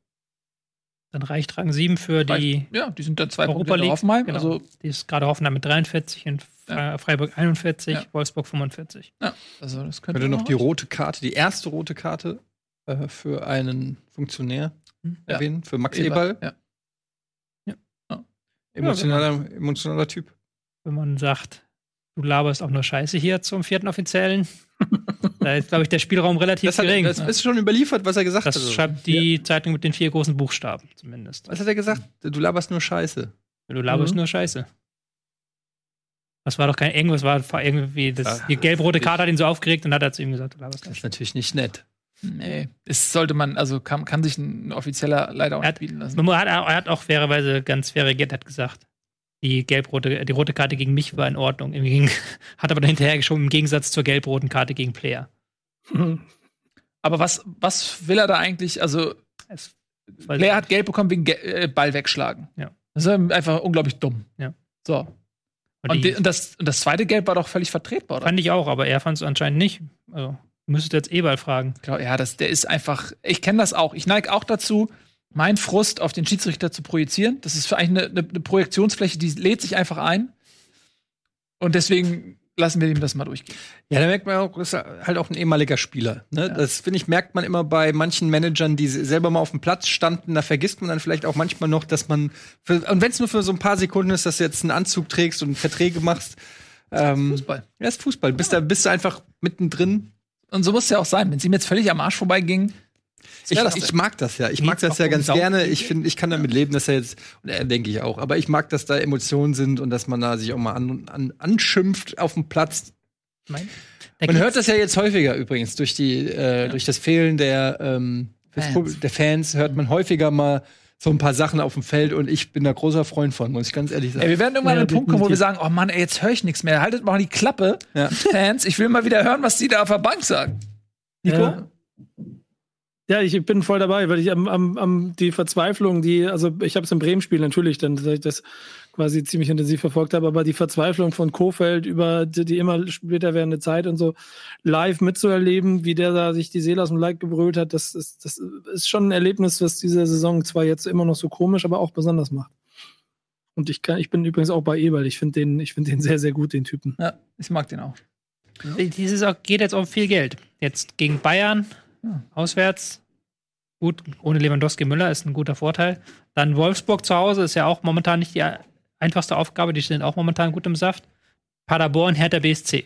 Dann reicht Rang 7 für die. Ja, die sind dann zwei Europa Punkte League. Hoffenheim. Genau. Also, die ist gerade Hoffenheim mit 43, in Fre- Freiburg 41, Ja. Wolfsburg 45. ja, also das könnte Könnte noch die rote Karte, die erste rote Karte äh, für einen Funktionär Hm, Ja. erwähnen, für Max Eberl. Ja. Emotionaler, emotionaler Typ. Wenn man sagt, du laberst auch nur Scheiße hier zum vierten Offiziellen, [LAUGHS] da ist, glaube ich, der Spielraum relativ Das, hat, gering. das ist schon überliefert, was er gesagt Das hat. Also, schreibt die Zeitung mit den vier großen Buchstaben zumindest. Was hat er gesagt? Du laberst nur Scheiße. Du laberst Mhm. nur Scheiße. Das war doch kein irgendwas, war war irgendwie das, Ja, die gelb-rote Karte hat ihn so aufgeregt und hat er zu ihm gesagt, du laberst nur Das ist natürlich nicht nett. Nee, es sollte man, also kann, kann sich ein Offizieller leider auch Er nicht hat- bieten lassen. Man hat, er hat auch fairerweise ganz fair reagiert, hat gesagt, die gelb-rote, die rote Karte gegen mich war in Ordnung. Im Gegen- [LAUGHS] hat aber dann hinterher geschoben, im Gegensatz zur gelb-roten Karte gegen Player. Aber was, was will er da eigentlich? Also, Es, ich hat gelb bekommen wegen Ge äh, Ball wegschlagen. Ja. Das ist einfach unglaublich dumm. Ja. So. Und, Und die, und, das, und das zweite Gelb war doch völlig vertretbar, oder? fand ich auch, aber er fand es anscheinend nicht. Also, müsstet jetzt Eberl fragen. Genau, ja, das, der ist einfach, ich kenne das auch. Ich neige auch dazu, meinen Frust auf den Schiedsrichter zu projizieren. Das ist für eigentlich eine, eine, eine Projektionsfläche, die lädt sich einfach ein. Und deswegen lassen wir ihm das mal durchgehen. Ja, da merkt man auch, das ist halt auch ein ehemaliger Spieler. Ne? Das finde ich, merkt man immer bei manchen Managern, die selber mal auf dem Platz standen. Da vergisst man dann vielleicht auch manchmal noch, dass man, für, und wenn es nur für so ein paar Sekunden ist, dass du jetzt einen Anzug trägst und Verträge machst. Ähm, Fußball. Ja, ist Fußball. Bist, da, bist du einfach mittendrin. Und so muss es ja auch sein. Wenn es ihm jetzt völlig am Arsch vorbeiging, Ich, ich mag das ja. Ich Geht's mag das ja ganz gerne. Ich finde, ich kann damit leben, dass er jetzt, und er denke ich auch, aber ich mag, dass da Emotionen sind und dass man da sich auch mal an, an, anschimpft auf dem Platz. Mein, da Man hört das ja jetzt häufiger übrigens durch die äh, durch das Fehlen der ähm, Fans. Der Fans hört man häufiger mal so ein paar Sachen auf dem Feld und ich bin da großer Freund von, muss ich ganz ehrlich ey, sagen. wir werden irgendwann Ja, an den Punkt kommen, wo wir sagen, oh Mann, ey, jetzt höre ich nichts mehr. Haltet mal die Klappe, Ja. Fans. Ich will mal wieder hören, was die da auf der Bank sagen. Nico? Ja. Ja, ich bin voll dabei, weil ich am, am, am die Verzweiflung, die, also ich habe es im Bremen-Spiel natürlich, dann, das quasi ziemlich intensiv verfolgt habe, aber die Verzweiflung von Kofeld über die, die immer später werdende Zeit und so live mitzuerleben, wie der da sich die Seele aus dem Leib gebrüllt hat, das ist, das ist schon ein Erlebnis, was diese Saison zwar jetzt immer noch so komisch, aber auch besonders macht. Und ich kann, ich bin übrigens auch bei Eberl. Ich finde den, ich finde den sehr, sehr gut, den Typen. Ja, ich mag den auch. Dieses auch- geht jetzt um viel Geld. Jetzt gegen Bayern, Ja. auswärts. Gut, ohne Lewandowski Müller ist ein guter Vorteil. Dann Wolfsburg zu Hause ist ja auch momentan nicht die einfachste Aufgabe. Die stehen auch momentan gut im Saft. Paderborn, Hertha BSC.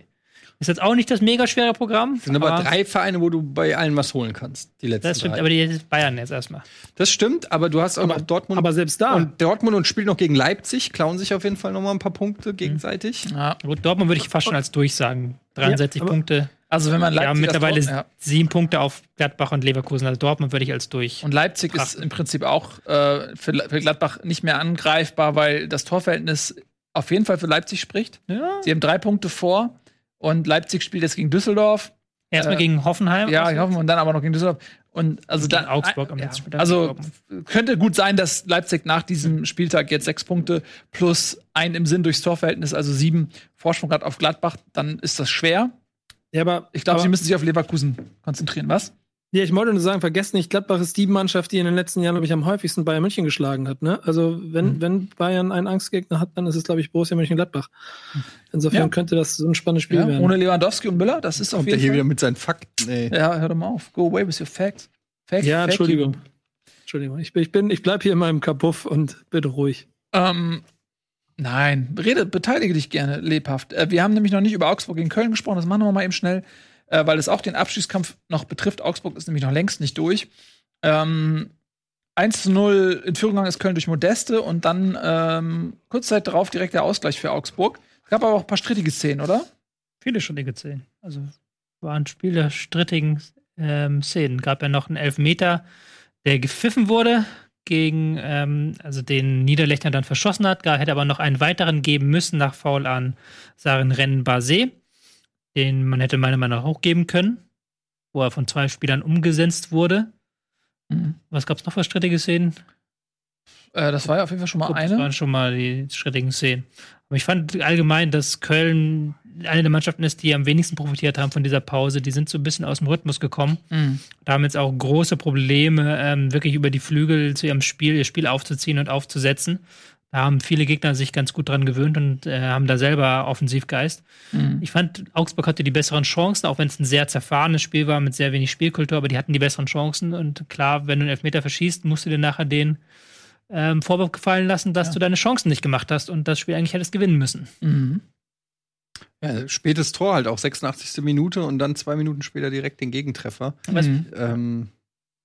Ist jetzt auch nicht das mega schwere Programm. Das sind aber drei Vereine, wo du bei allen was holen kannst. Die letzten Das stimmt, drei. aber die ist Bayern jetzt erstmal. das stimmt, aber du hast auch noch Dortmund Aber selbst da, und Dortmund und spielt noch gegen Leipzig, klauen sich auf jeden Fall noch mal ein paar Punkte gegenseitig. Ja. Gut, Dortmund würde ich fast schon als durchsagen. 63 aber- Punkte. Also wenn man Ja, Leipzig mittlerweile das Tor- ja. sieben Punkte auf Gladbach und Leverkusen. Also Dortmund würde ich als durch. Und Leipzig ist im Prinzip auch äh, für, für Gladbach nicht mehr angreifbar, weil das Torverhältnis auf jeden Fall für Leipzig spricht. Ja. Sie haben drei Punkte vor und Leipzig spielt jetzt gegen Düsseldorf. Erstmal Äh, gegen Hoffenheim. Ja, ich auswärts. hoffe, und dann aber noch gegen Düsseldorf. Und also dann Augsburg am ja, letzten Spieltag. Also könnte gut sein, dass Leipzig nach diesem Spieltag jetzt sechs Punkte plus ein im Sinn durchs Torverhältnis, also sieben Vorsprung hat auf Gladbach, dann ist das schwer. Ja, aber Ich glaube, sie müssen sich auf Leverkusen konzentrieren. Was? Ja, ich wollte nur sagen, vergesst nicht, Gladbach ist die Mannschaft, die in den letzten Jahren, glaube ich, am häufigsten Bayern München geschlagen hat. Ne? Also, wenn, Mhm. wenn Bayern einen Angstgegner hat, dann ist es, glaube ich, Borussia Mönchengladbach. Insofern Ja. könnte das so ein spannendes Spiel Ja, werden. ohne Lewandowski und Müller, das ist auf Kommt der jeden hier Fall. wieder mit seinen Fakten, ey. Ja, hör doch mal auf. Go away with your facts. Fact, ja, fact Entschuldigung. Entschuldigung. Ich, bin- ich, bin, ich bleib hier in meinem Kapuff und bitte ruhig. Ähm, nein, rede, beteilige dich gerne lebhaft. Äh, wir haben nämlich noch nicht über Augsburg gegen Köln gesprochen, das machen wir mal eben schnell, äh, weil es auch den Abstiegskampf noch betrifft. Augsburg ist nämlich noch längst nicht durch. Ähm, 1 zu 0 in Führung gegangen ist Köln durch Modeste und dann ähm, kurze Zeit darauf direkt der Ausgleich für Augsburg. Es gab aber auch ein paar strittige Szenen, oder? viele strittige Szenen. Also war ein Spiel der strittigen ähm, Szenen. Gab ja noch einen Elfmeter, der gepfiffen wurde gegen, ähm, also den Niederlechner dann verschossen hat. Gar hätte aber noch einen weiteren geben müssen nach Foul an Saren Rennen Basé, den man hätte meiner Meinung nach auch geben können, wo er von zwei Spielern umgesetzt wurde. Mhm. Was gab es noch für strittige Szenen? Äh, das war ja auf jeden Fall schon mal Das eine. waren schon mal die schrittigen Szenen. Aber ich fand allgemein, dass Köln eine der Mannschaften ist, die am wenigsten profitiert haben von dieser Pause. Die sind so ein bisschen aus dem Rhythmus gekommen. Mhm. Da haben jetzt auch große Probleme, ähm, wirklich über die Flügel zu ihrem Spiel, ihr Spiel aufzuziehen und aufzusetzen. Da haben viele Gegner sich ganz gut dran gewöhnt und äh, haben da selber Offensivgeist. Mhm. Ich fand, Augsburg hatte die besseren Chancen, auch wenn es ein sehr zerfahrenes Spiel war mit sehr wenig Spielkultur, aber die hatten die besseren Chancen. Und klar, wenn du einen Elfmeter verschießt, musst du dir nachher den ähm, Vorwurf gefallen lassen, dass du deine Chancen nicht gemacht hast und das Spiel eigentlich hättest gewinnen müssen. Mhm. Ja, spätes Tor halt auch 86. Minute und dann zwei Minuten später direkt den Gegentreffer. Mhm. Ähm,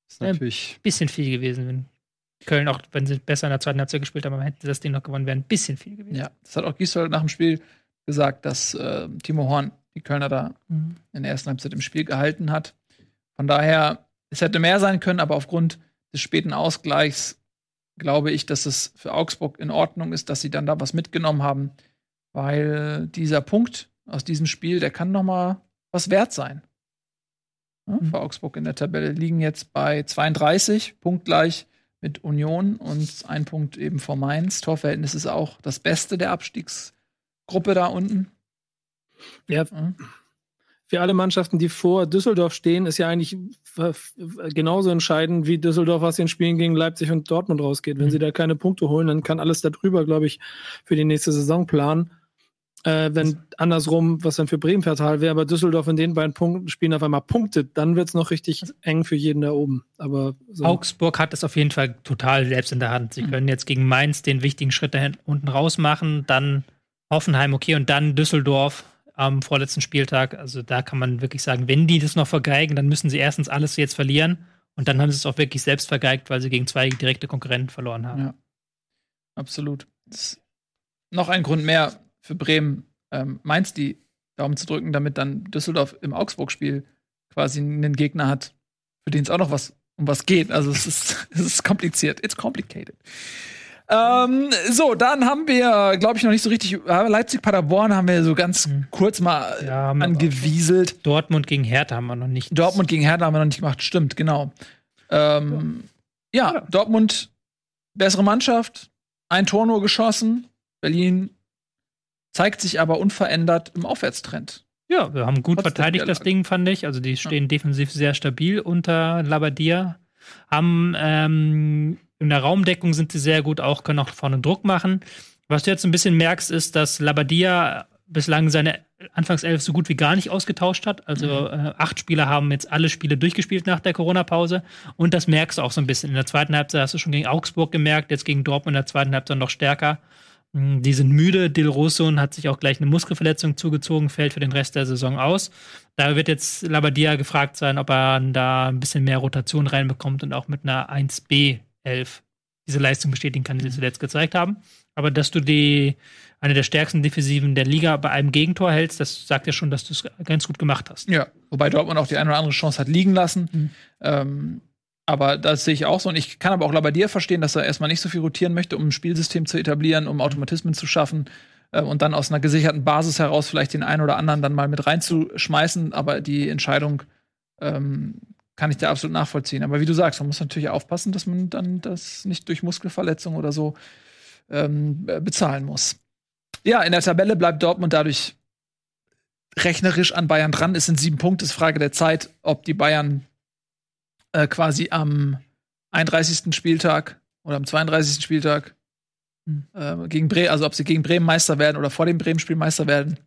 ist natürlich. Bisschen viel gewesen, wenn Köln, auch wenn sie besser in der zweiten Halbzeit gespielt haben, aber hätten sie das Ding noch gewonnen, wäre ein bisschen viel gewesen. Ja, das hat auch Gisdol nach dem Spiel gesagt, dass äh, Timo Horn die Kölner da Mhm. in der ersten Halbzeit im Spiel gehalten hat. Von daher, es hätte mehr sein können, aber aufgrund des späten Ausgleichs glaube ich, dass es für Augsburg in Ordnung ist, dass sie dann da was mitgenommen haben, weil dieser Punkt aus diesem Spiel, der kann noch mal was wert sein. Ja, Mhm. Für Augsburg in der Tabelle liegen jetzt bei 32, punktgleich mit Union und ein Punkt eben vor Mainz. Torverhältnis ist auch das Beste der Abstiegsgruppe da unten. Ja, Ja. für alle Mannschaften, die vor Düsseldorf stehen, ist ja eigentlich genauso entscheidend, wie Düsseldorf aus den Spielen gegen Leipzig und Dortmund rausgeht. Wenn Mhm. sie da keine Punkte holen, dann kann alles darüber, glaube ich, für die nächste Saison planen. Äh, wenn andersrum, was dann für Bremen fatal wäre, aber Düsseldorf in den beiden Punkten Spielen auf einmal punktet, dann wird es noch richtig eng für jeden da oben. Aber so. Augsburg hat es auf jeden Fall total selbst in der Hand. Sie können jetzt gegen Mainz den wichtigen Schritt da unten raus machen, dann Hoffenheim, okay, und dann Düsseldorf am vorletzten Spieltag. Also da kann man wirklich sagen, wenn die das noch vergeigen, dann müssen sie erstens alles jetzt verlieren und dann haben sie es auch wirklich selbst vergeigt, weil sie gegen zwei direkte Konkurrenten verloren haben. Ja. Absolut. Das ist noch ein Grund mehr für Bremen, ähm, Mainz die Daumen zu drücken, damit dann Düsseldorf im Augsburg-Spiel quasi einen Gegner hat, für den es auch noch was um was geht. Also es ist, [LAUGHS] es ist kompliziert. It's complicated. Ähm, so, dann haben wir, glaube ich, noch nicht so richtig. äh, Leipzig-Paderborn haben wir so ganz Mhm. kurz mal äh, Ja, angewieselt. Dortmund gegen Hertha haben wir noch nicht. Dortmund gegen Hertha haben wir noch nicht gemacht, stimmt, genau. Ähm, ja. Ja. Dortmund, bessere Mannschaft, ein Tor nur geschossen. Berlin zeigt sich aber unverändert im Aufwärtstrend. Ja, wir haben gut Trotz verteidigt, das. Ding, fand ich. Also die stehen defensiv sehr stabil unter Labadia. Haben ähm, in der Raumdeckung sind sie sehr gut, auch können auch vorne Druck machen. Was du jetzt ein bisschen merkst, ist, dass Labadia bislang seine Anfangself so gut wie gar nicht ausgetauscht hat. Also äh, acht Spieler haben jetzt alle Spiele durchgespielt nach der Corona-Pause. Und das merkst du auch so ein bisschen. In der zweiten Halbzeit hast du schon gegen Augsburg gemerkt, jetzt gegen Dortmund in der zweiten Halbzeit noch stärker. Mm, Die sind müde. Dil Rosso hat sich auch gleich eine Muskelverletzung zugezogen, fällt für den Rest der Saison aus. Da wird jetzt Labadia gefragt sein, ob er da ein bisschen mehr Rotation reinbekommt und auch mit einer 1B11 diese Leistung bestätigen kann, die sie zuletzt gezeigt haben. Aber dass du die eine der stärksten Defensiven der Liga bei einem Gegentor hältst, das sagt ja schon, dass du es ganz gut gemacht hast. Ja. Wobei Dortmund auch die eine oder andere Chance hat liegen lassen. Mhm. Ähm, aber das sehe ich auch so. Und ich kann aber auch Labadier verstehen, dass er erstmal nicht so viel rotieren möchte, um ein Spielsystem zu etablieren, um Automatismen zu schaffen äh, und dann aus einer gesicherten Basis heraus vielleicht den einen oder anderen dann mal mit reinzuschmeißen. Aber die Entscheidung ähm, kann ich da absolut nachvollziehen. Aber wie du sagst, man muss natürlich aufpassen, dass man dann das nicht durch Muskelverletzung oder so ähm, äh, bezahlen muss. Ja, in der Tabelle bleibt Dortmund dadurch rechnerisch an Bayern dran. Es sind sieben Punkte, ist Frage der Zeit, ob die Bayern äh, quasi am 31. Spieltag oder am 32. Spieltag äh, gegen Bremen, also ob sie gegen Bremen Meister werden oder vor dem Bremen-Spiel Meister werden.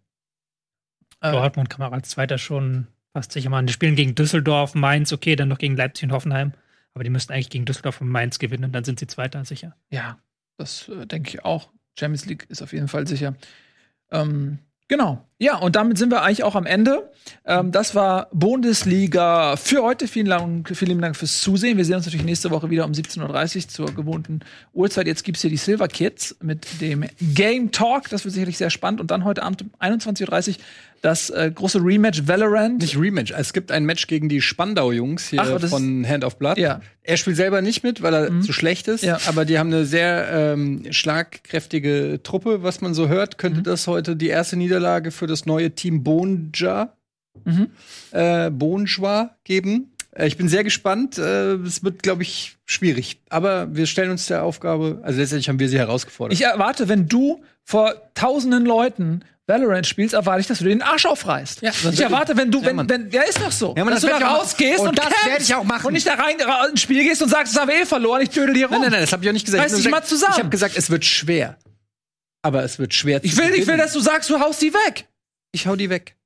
Äh, Dortmund kann man als Zweiter schon fast sicher machen. Die spielen gegen Düsseldorf, Mainz, okay, dann noch gegen Leipzig und Hoffenheim. Aber die müssten eigentlich gegen Düsseldorf und Mainz gewinnen und dann sind sie Zweiter sicher. Ja, das äh, denke ich auch. Champions League ist auf jeden Fall sicher. Ähm, genau. Ja, und damit sind wir eigentlich auch am Ende. Ähm, das war Bundesliga für heute. Vielen, Dank, vielen lieben Dank fürs Zusehen. Wir sehen uns natürlich nächste Woche wieder um 17.30 Uhr zur gewohnten Uhrzeit. Jetzt gibt's hier die Silver Kids mit dem Game Talk. Das wird sicherlich sehr spannend. Und dann heute Abend um 21.30 Uhr das äh, große Rematch Valorant. Nicht Rematch. Es gibt ein Match gegen die Spandau-Jungs hier Ach, von Hand of Blood. Ja. Er spielt selber nicht mit, weil er zu schlecht ist. Ja. Aber die haben eine sehr ähm, schlagkräftige Truppe, was man so hört. Könnte das heute die erste Niederlage für das neue Team Bonja, Mhm. äh, Bonjoa geben. Äh, Ich bin sehr gespannt. Äh, Es wird, glaube ich, schwierig. Aber wir stellen uns der Aufgabe, also letztendlich haben wir sie herausgefordert. Ich erwarte, wenn du vor tausenden Leuten Valorant spielst, erwarte ich, dass du dir den Arsch aufreißt. Ja, ich erwarte, wenn du, Ja, wenn, Mann. wenn, ja, ist doch so. Ja, Mann, dass das du da rausgehst und, Und das kämpfst werd ich auch machen. Und nicht da rein ra- ins Spiel gehst und sagst, das haben wir eh verloren, ich töte dir rum. nein, nein, nein, das habe ich auch nicht gesagt. Reiß Ich hab dich mal zusammen. Ich habe gesagt, es wird schwer. Aber es wird schwer Ich will, ich will, dass du sagst, du haust die weg. Ich hau die weg.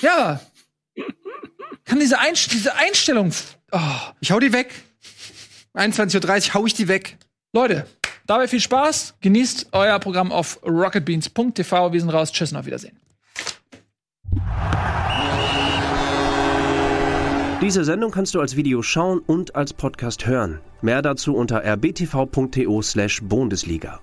Ja. [LAUGHS] Kann diese, Einst diese Einstellung. Oh. Ich hau die weg. 21.30 Uhr hau ich die weg. Leute, dabei viel Spaß. Genießt euer Programm auf rocketbeans.tv. Wir sind raus. Tschüss und auf Wiedersehen. Diese Sendung kannst du als Video schauen und als Podcast hören. Mehr dazu unter rbtv.to/bundesliga.